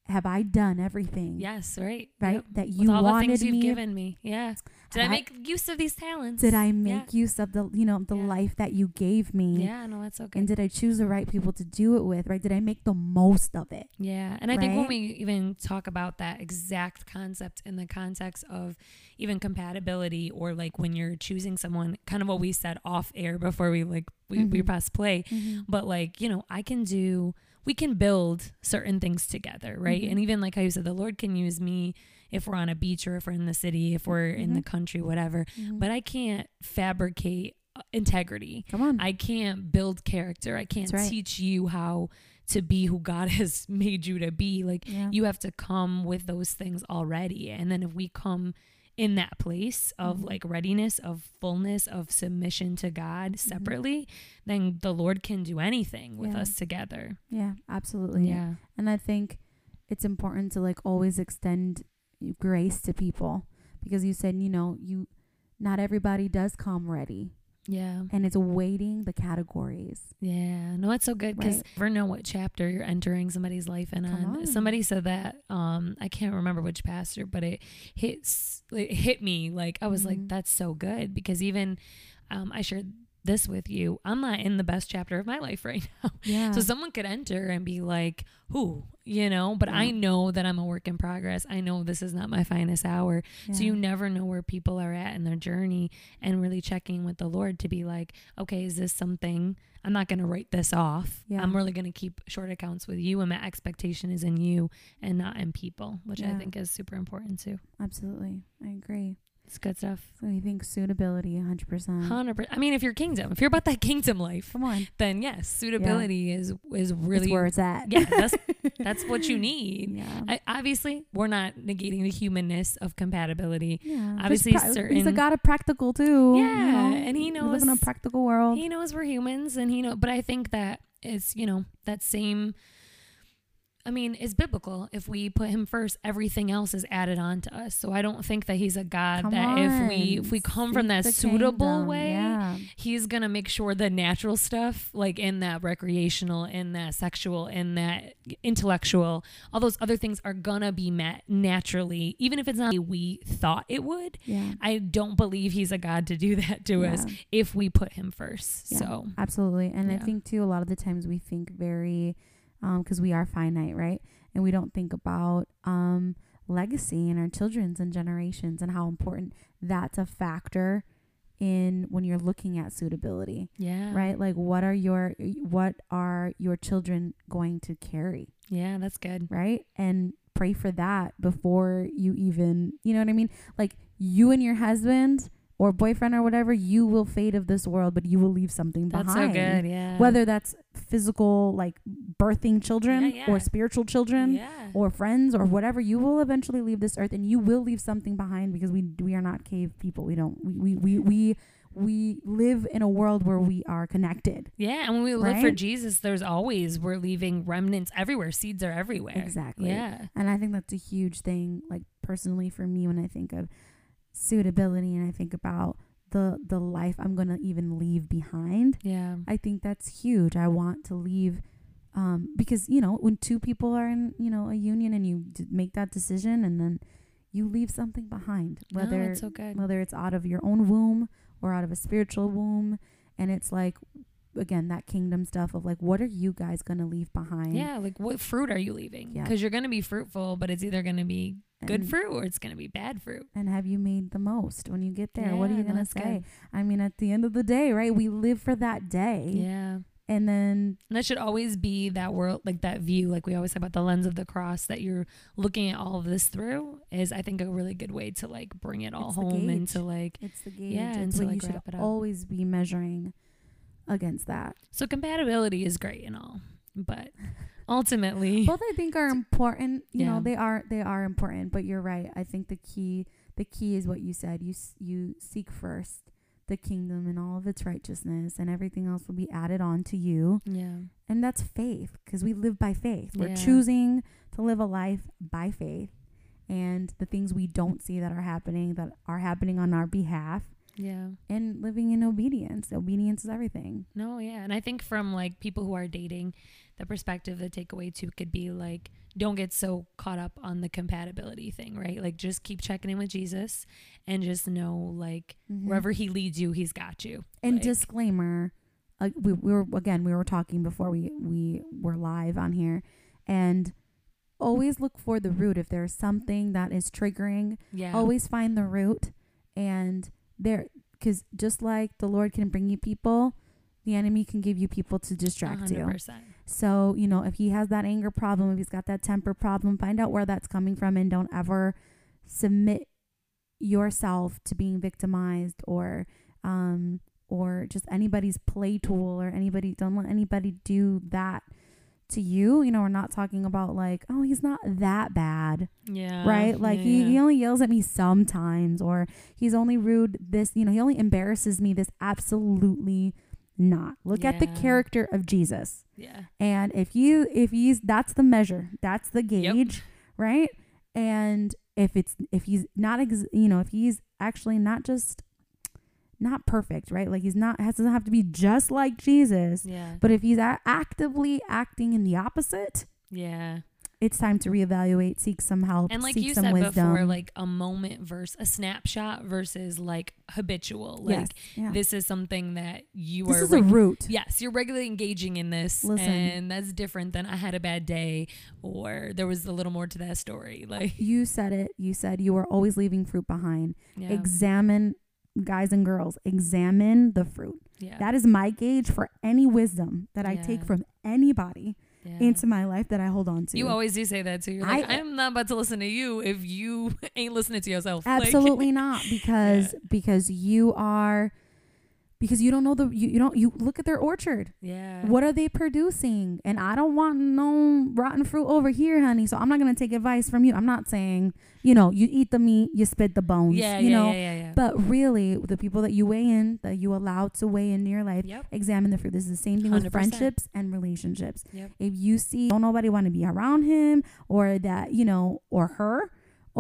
[SPEAKER 2] have I done everything?
[SPEAKER 1] yes. Right.
[SPEAKER 2] Right?
[SPEAKER 1] Yep.
[SPEAKER 2] That you With
[SPEAKER 1] all the
[SPEAKER 2] wanted
[SPEAKER 1] things you've
[SPEAKER 2] me
[SPEAKER 1] given me. Yeah. Did I,
[SPEAKER 2] I-
[SPEAKER 1] make use of these talents?
[SPEAKER 2] Did I
[SPEAKER 1] Yeah.
[SPEAKER 2] make use of the you know the
[SPEAKER 1] Yeah.
[SPEAKER 2] life that you gave me?
[SPEAKER 1] Yeah. No, that's good.
[SPEAKER 2] And did I choose the right people to do it with? Right? Did I make the most of it?
[SPEAKER 1] Yeah. And I think when we even talk about that exact concept in the context of even compatibility or like when you're choosing someone, kind of what we said off air before we like we, we
[SPEAKER 2] Mhm.
[SPEAKER 1] press play. But like, you know, I can do we can build certain things together, right?
[SPEAKER 2] Mhm.
[SPEAKER 1] And even like how you said, the Lord can use me if we're on a beach or if we're in the city, if we're in the
[SPEAKER 2] Mhm.
[SPEAKER 1] country, whatever.
[SPEAKER 2] Mhm.
[SPEAKER 1] But I can't fabricate uh, integrity.
[SPEAKER 2] come on,
[SPEAKER 1] I can't build character. I can't
[SPEAKER 2] right.
[SPEAKER 1] teach you how to be who God has made you to be. Like
[SPEAKER 2] yeah.
[SPEAKER 1] you have to come with those things already. And then if we come in that place of
[SPEAKER 2] Mhm.
[SPEAKER 1] like readiness, of fullness, of submission to God separately, then the Lord can do anything with
[SPEAKER 2] Mm-hmm. Yeah.
[SPEAKER 1] us together.
[SPEAKER 2] yeah, absolutely.
[SPEAKER 1] Yeah.
[SPEAKER 2] And I think it's important to like always extend grace to people because you said you know you not everybody does come ready
[SPEAKER 1] Yeah.
[SPEAKER 2] and it's weighting the categories.
[SPEAKER 1] Yeah, no, it's so good because
[SPEAKER 2] Right.
[SPEAKER 1] never know what chapter you're entering somebody's life in. On.
[SPEAKER 2] on.
[SPEAKER 1] Somebody said that. Um, I can't remember which pastor, but it hits it hit me like I was
[SPEAKER 2] Mhm.
[SPEAKER 1] like, that's so good because even um, I shared this with you. I'm not in the best chapter of my life right now,
[SPEAKER 2] Yeah.
[SPEAKER 1] so someone could enter and be like, "Who?" You know, but I know that I'm a work in progress. I know this is not my finest hour. Yeah. So you never know where people are at in their journey and really checking with the Lord to be like, okay, is this something I'm not going to write this off.
[SPEAKER 2] Yeah.
[SPEAKER 1] I'm really going to keep short accounts with you and my expectation is in you and not in people, which I think is super important too.
[SPEAKER 2] absolutely, I agree.
[SPEAKER 1] It's good stuff.
[SPEAKER 2] You think suitability, hundred percent.
[SPEAKER 1] 100%. I mean, if you're kingdom, if you're about that kingdom life,
[SPEAKER 2] Come on,
[SPEAKER 1] then yes, suitability is is really
[SPEAKER 2] it's where it's at.
[SPEAKER 1] yeah, that's that's what you need.
[SPEAKER 2] yeah.
[SPEAKER 1] I, obviously, we're not negating the humanness of compatibility.
[SPEAKER 2] Yeah,
[SPEAKER 1] Obviously,
[SPEAKER 2] He's a god of practical too. you
[SPEAKER 1] Yeah,
[SPEAKER 2] know?
[SPEAKER 1] and he
[SPEAKER 2] We live in a
[SPEAKER 1] knows-
[SPEAKER 2] practical world.
[SPEAKER 1] he knows we're humans and he know but i think that it's you know that same I mean, it's biblical. If we put him first, everything else is added on to us. So I don't think that he's a God
[SPEAKER 2] Come
[SPEAKER 1] that if we if we come from that suitable
[SPEAKER 2] kingdom.
[SPEAKER 1] way,
[SPEAKER 2] Yeah.
[SPEAKER 1] he's gonna make sure the natural stuff, like in that recreational, in that sexual, in that intellectual, all those other things are gonna be met naturally, even if it's not we thought it would.
[SPEAKER 2] Yeah.
[SPEAKER 1] I don't believe he's a God to do that to us if we put him first.
[SPEAKER 2] Yeah,
[SPEAKER 1] So
[SPEAKER 2] absolutely. And I think too, a lot of the times we think very, because we are finite, right? And we don't think about um, legacy and our children's and generations and how important that's a factor in when you're looking at suitability,
[SPEAKER 1] yeah,
[SPEAKER 2] right? Like, what are your what are your children going to carry,
[SPEAKER 1] Yeah, that's good.
[SPEAKER 2] right? And pray for that before you even, you know what I mean? Like you and your husband or boyfriend or whatever, you will fade of this world, but you will leave something
[SPEAKER 1] That's
[SPEAKER 2] behind
[SPEAKER 1] so good. Yeah.
[SPEAKER 2] whether that's physical like birthing children
[SPEAKER 1] Yeah, yeah.
[SPEAKER 2] or spiritual children
[SPEAKER 1] yeah.
[SPEAKER 2] or friends or whatever you will eventually leave this earth and you will leave something behind because we we are not cave people we don't we we we, we we live in a world where we are connected
[SPEAKER 1] Yeah, and when we live for Jesus, there's always we're leaving remnants everywhere. Seeds are everywhere.
[SPEAKER 2] exactly
[SPEAKER 1] Yeah.
[SPEAKER 2] and i think that's a huge thing like personally for me when i think of suitability and i think about the the life i'm going to even leave behind
[SPEAKER 1] Yeah.
[SPEAKER 2] I think that's huge. I want to leave um, because you know when two people are in you know a union and you d- make that decision and then you leave something behind,
[SPEAKER 1] no,
[SPEAKER 2] whether
[SPEAKER 1] that's so good.
[SPEAKER 2] whether it's out of your own womb or out of a spiritual womb, and it's like again that kingdom stuff of like what are you guys gonna leave behind?
[SPEAKER 1] Yeah, like what fruit are you leaving?
[SPEAKER 2] Yeah.
[SPEAKER 1] Because you're going to be fruitful, but it's either going to be good
[SPEAKER 2] and,
[SPEAKER 1] fruit or it's going to be bad fruit.
[SPEAKER 2] And have you made the most when you get there? what are you gonna say?
[SPEAKER 1] good.
[SPEAKER 2] I mean, at the end of the day, right? We live for that day,
[SPEAKER 1] Yeah.
[SPEAKER 2] and then
[SPEAKER 1] And that should always be that world, like that view, like we always talk about the lens of the cross that you're looking at all of this through is, I think, a really good way to like bring it all home
[SPEAKER 2] gauge.
[SPEAKER 1] into like,
[SPEAKER 2] It's the gauge.
[SPEAKER 1] Yeah,
[SPEAKER 2] it's
[SPEAKER 1] and to, like,
[SPEAKER 2] you should
[SPEAKER 1] wrap it up.
[SPEAKER 2] always be measuring against that.
[SPEAKER 1] so compatibility is great and all, but ultimately,
[SPEAKER 2] Both I think are important. You
[SPEAKER 1] Yeah.
[SPEAKER 2] know, they are they are important. But you're right. I think the key the key is what you said. You you seek first the kingdom and all of its righteousness, and everything else will be added on to you.
[SPEAKER 1] yeah.
[SPEAKER 2] And that's faith, because we live by faith. We're
[SPEAKER 1] Yeah.
[SPEAKER 2] choosing to live a life by faith, and the things we don't see that are happening that are happening on our behalf.
[SPEAKER 1] Yeah.
[SPEAKER 2] and living in obedience. Obedience is everything.
[SPEAKER 1] No, yeah. And I think from like people who are dating, the perspective, the takeaway too could be like, don't get so caught up on the compatibility thing, right? Like just keep checking in with Jesus and just know like wherever he leads you, he's got you.
[SPEAKER 2] And
[SPEAKER 1] Like-
[SPEAKER 2] disclaimer, uh, we, we were again we were talking before we we were live on here, and always look for the root. If there's something that is triggering,
[SPEAKER 1] Yeah.
[SPEAKER 2] always find the root, and there because just like the Lord can bring you people, the enemy can give you people to distract you.
[SPEAKER 1] 100%.
[SPEAKER 2] So, you know, if he has that anger problem, if he's got that temper problem, find out where that's coming from and don't ever submit yourself to being victimized or um or just anybody's play tool or anybody don't let anybody do that to you. You know, we're not talking about like, oh, he's not that bad
[SPEAKER 1] Yeah.
[SPEAKER 2] right? Like
[SPEAKER 1] yeah,
[SPEAKER 2] he,
[SPEAKER 1] yeah.
[SPEAKER 2] he only yells at me sometimes, or he's only rude this, you know, he only embarrasses me this. Absolutely not. Look at the character of Jesus.
[SPEAKER 1] yeah.
[SPEAKER 2] And if you, if he's, that's the measure, that's the gauge, right? And if it's, if he's not, ex, you know, if he's actually not just, not perfect, right? Like he's not, has doesn't have to be just like Jesus,
[SPEAKER 1] Yeah.
[SPEAKER 2] but if he's a- actively acting in the opposite,
[SPEAKER 1] Yeah.
[SPEAKER 2] it's time to reevaluate, seek some help,
[SPEAKER 1] And like
[SPEAKER 2] seek
[SPEAKER 1] you
[SPEAKER 2] some
[SPEAKER 1] said
[SPEAKER 2] wisdom.
[SPEAKER 1] before, like a moment versus a snapshot versus like habitual. Like
[SPEAKER 2] yes, yeah.
[SPEAKER 1] this is something that you
[SPEAKER 2] this
[SPEAKER 1] are This
[SPEAKER 2] is a
[SPEAKER 1] reg-
[SPEAKER 2] root.
[SPEAKER 1] Yes, you're regularly engaging in this,
[SPEAKER 2] Listen.
[SPEAKER 1] and that's different than I had a bad day, or there was a little more to that story. Like,
[SPEAKER 2] You said it. You said you are always leaving fruit behind.
[SPEAKER 1] yeah,
[SPEAKER 2] Examine, guys and girls, examine the fruit.
[SPEAKER 1] yeah,
[SPEAKER 2] That is my gauge for any wisdom that I take from anybody
[SPEAKER 1] yeah.
[SPEAKER 2] into my life that I hold on to.
[SPEAKER 1] You always do say that too. You're like,
[SPEAKER 2] I-
[SPEAKER 1] am not about to listen to you if you ain't listening to yourself. Like-
[SPEAKER 2] Absolutely not, because because you are because you don't know the you, you don't you look at their orchard.
[SPEAKER 1] Yeah.
[SPEAKER 2] What are they producing? And I don't want no rotten fruit over here, honey. So I'm not gonna take advice from you. I'm not saying, you know, you eat the meat, you spit the bones.
[SPEAKER 1] Yeah,
[SPEAKER 2] you
[SPEAKER 1] yeah,
[SPEAKER 2] know.
[SPEAKER 1] yeah, yeah, yeah.
[SPEAKER 2] But really, the people that you weigh in, that you allow to weigh in your life,
[SPEAKER 1] Yep.
[SPEAKER 2] examine the fruit. This is the same thing with
[SPEAKER 1] 100%.
[SPEAKER 2] friendships and relationships.
[SPEAKER 1] Yep.
[SPEAKER 2] If you see don't nobody want to be around him or that, you know, or her,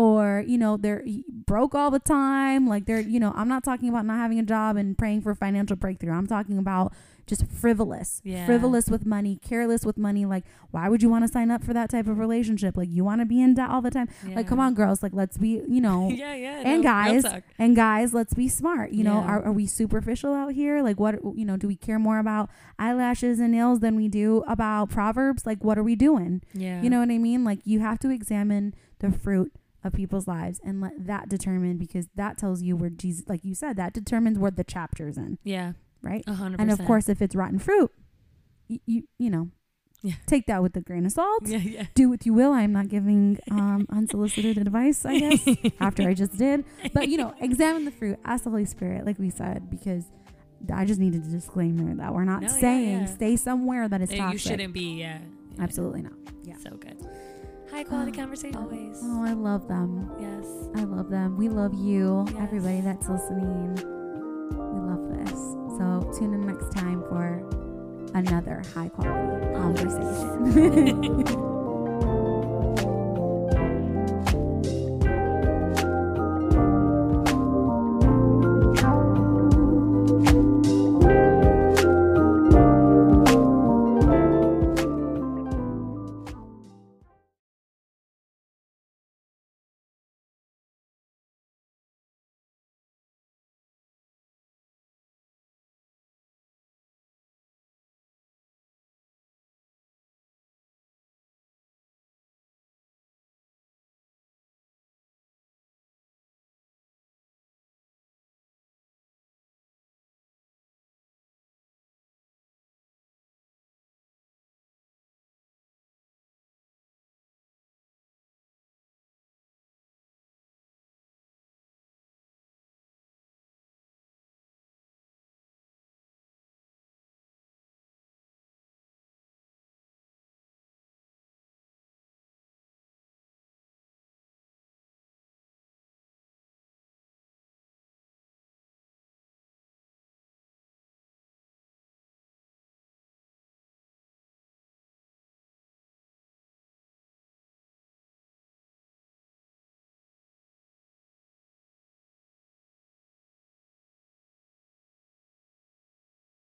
[SPEAKER 2] or, you know, they're broke all the time, like they're, you know, I'm not talking about not having a job and praying for financial breakthrough. I'm talking about just frivolous,
[SPEAKER 1] Yeah.
[SPEAKER 2] frivolous with money, careless with money. Like, why would you want to sign up for that type of relationship? Like, you want to be in debt all the time. Like, come on, girls. Like, let's be, you know,
[SPEAKER 1] yeah, yeah.
[SPEAKER 2] and
[SPEAKER 1] no,
[SPEAKER 2] guys and guys let's be smart you know are, are we superficial out here like what you know do we care more about eyelashes and nails than we do about proverbs like what are we doing
[SPEAKER 1] Yeah.
[SPEAKER 2] you know what i mean like you have to examine the fruit of people's lives and let that determine because that tells you where jesus like you said that determines where the chapter's in
[SPEAKER 1] Yeah.
[SPEAKER 2] right
[SPEAKER 1] A hundred
[SPEAKER 2] and of course if it's rotten fruit you you, you know
[SPEAKER 1] Yeah.
[SPEAKER 2] take that with a grain of salt
[SPEAKER 1] Yeah, yeah.
[SPEAKER 2] do what you will i'm not giving um unsolicited advice i guess after I just did. But you know, examine the fruit, ask the Holy Spirit, like we said, because I just needed a disclaimer that we're not
[SPEAKER 1] No,
[SPEAKER 2] saying
[SPEAKER 1] yeah.
[SPEAKER 2] stay somewhere that is
[SPEAKER 1] you
[SPEAKER 2] toxic.
[SPEAKER 1] shouldn't be. Yeah. Yeah.
[SPEAKER 2] Absolutely not. Yeah.
[SPEAKER 1] So good. High quality conversation always.
[SPEAKER 2] Oh, I love them.
[SPEAKER 1] Yes.
[SPEAKER 2] I love them. We love you,
[SPEAKER 1] Yes.
[SPEAKER 2] everybody that's listening. We love this. So tune in next time for another high quality
[SPEAKER 1] oh.
[SPEAKER 2] conversation.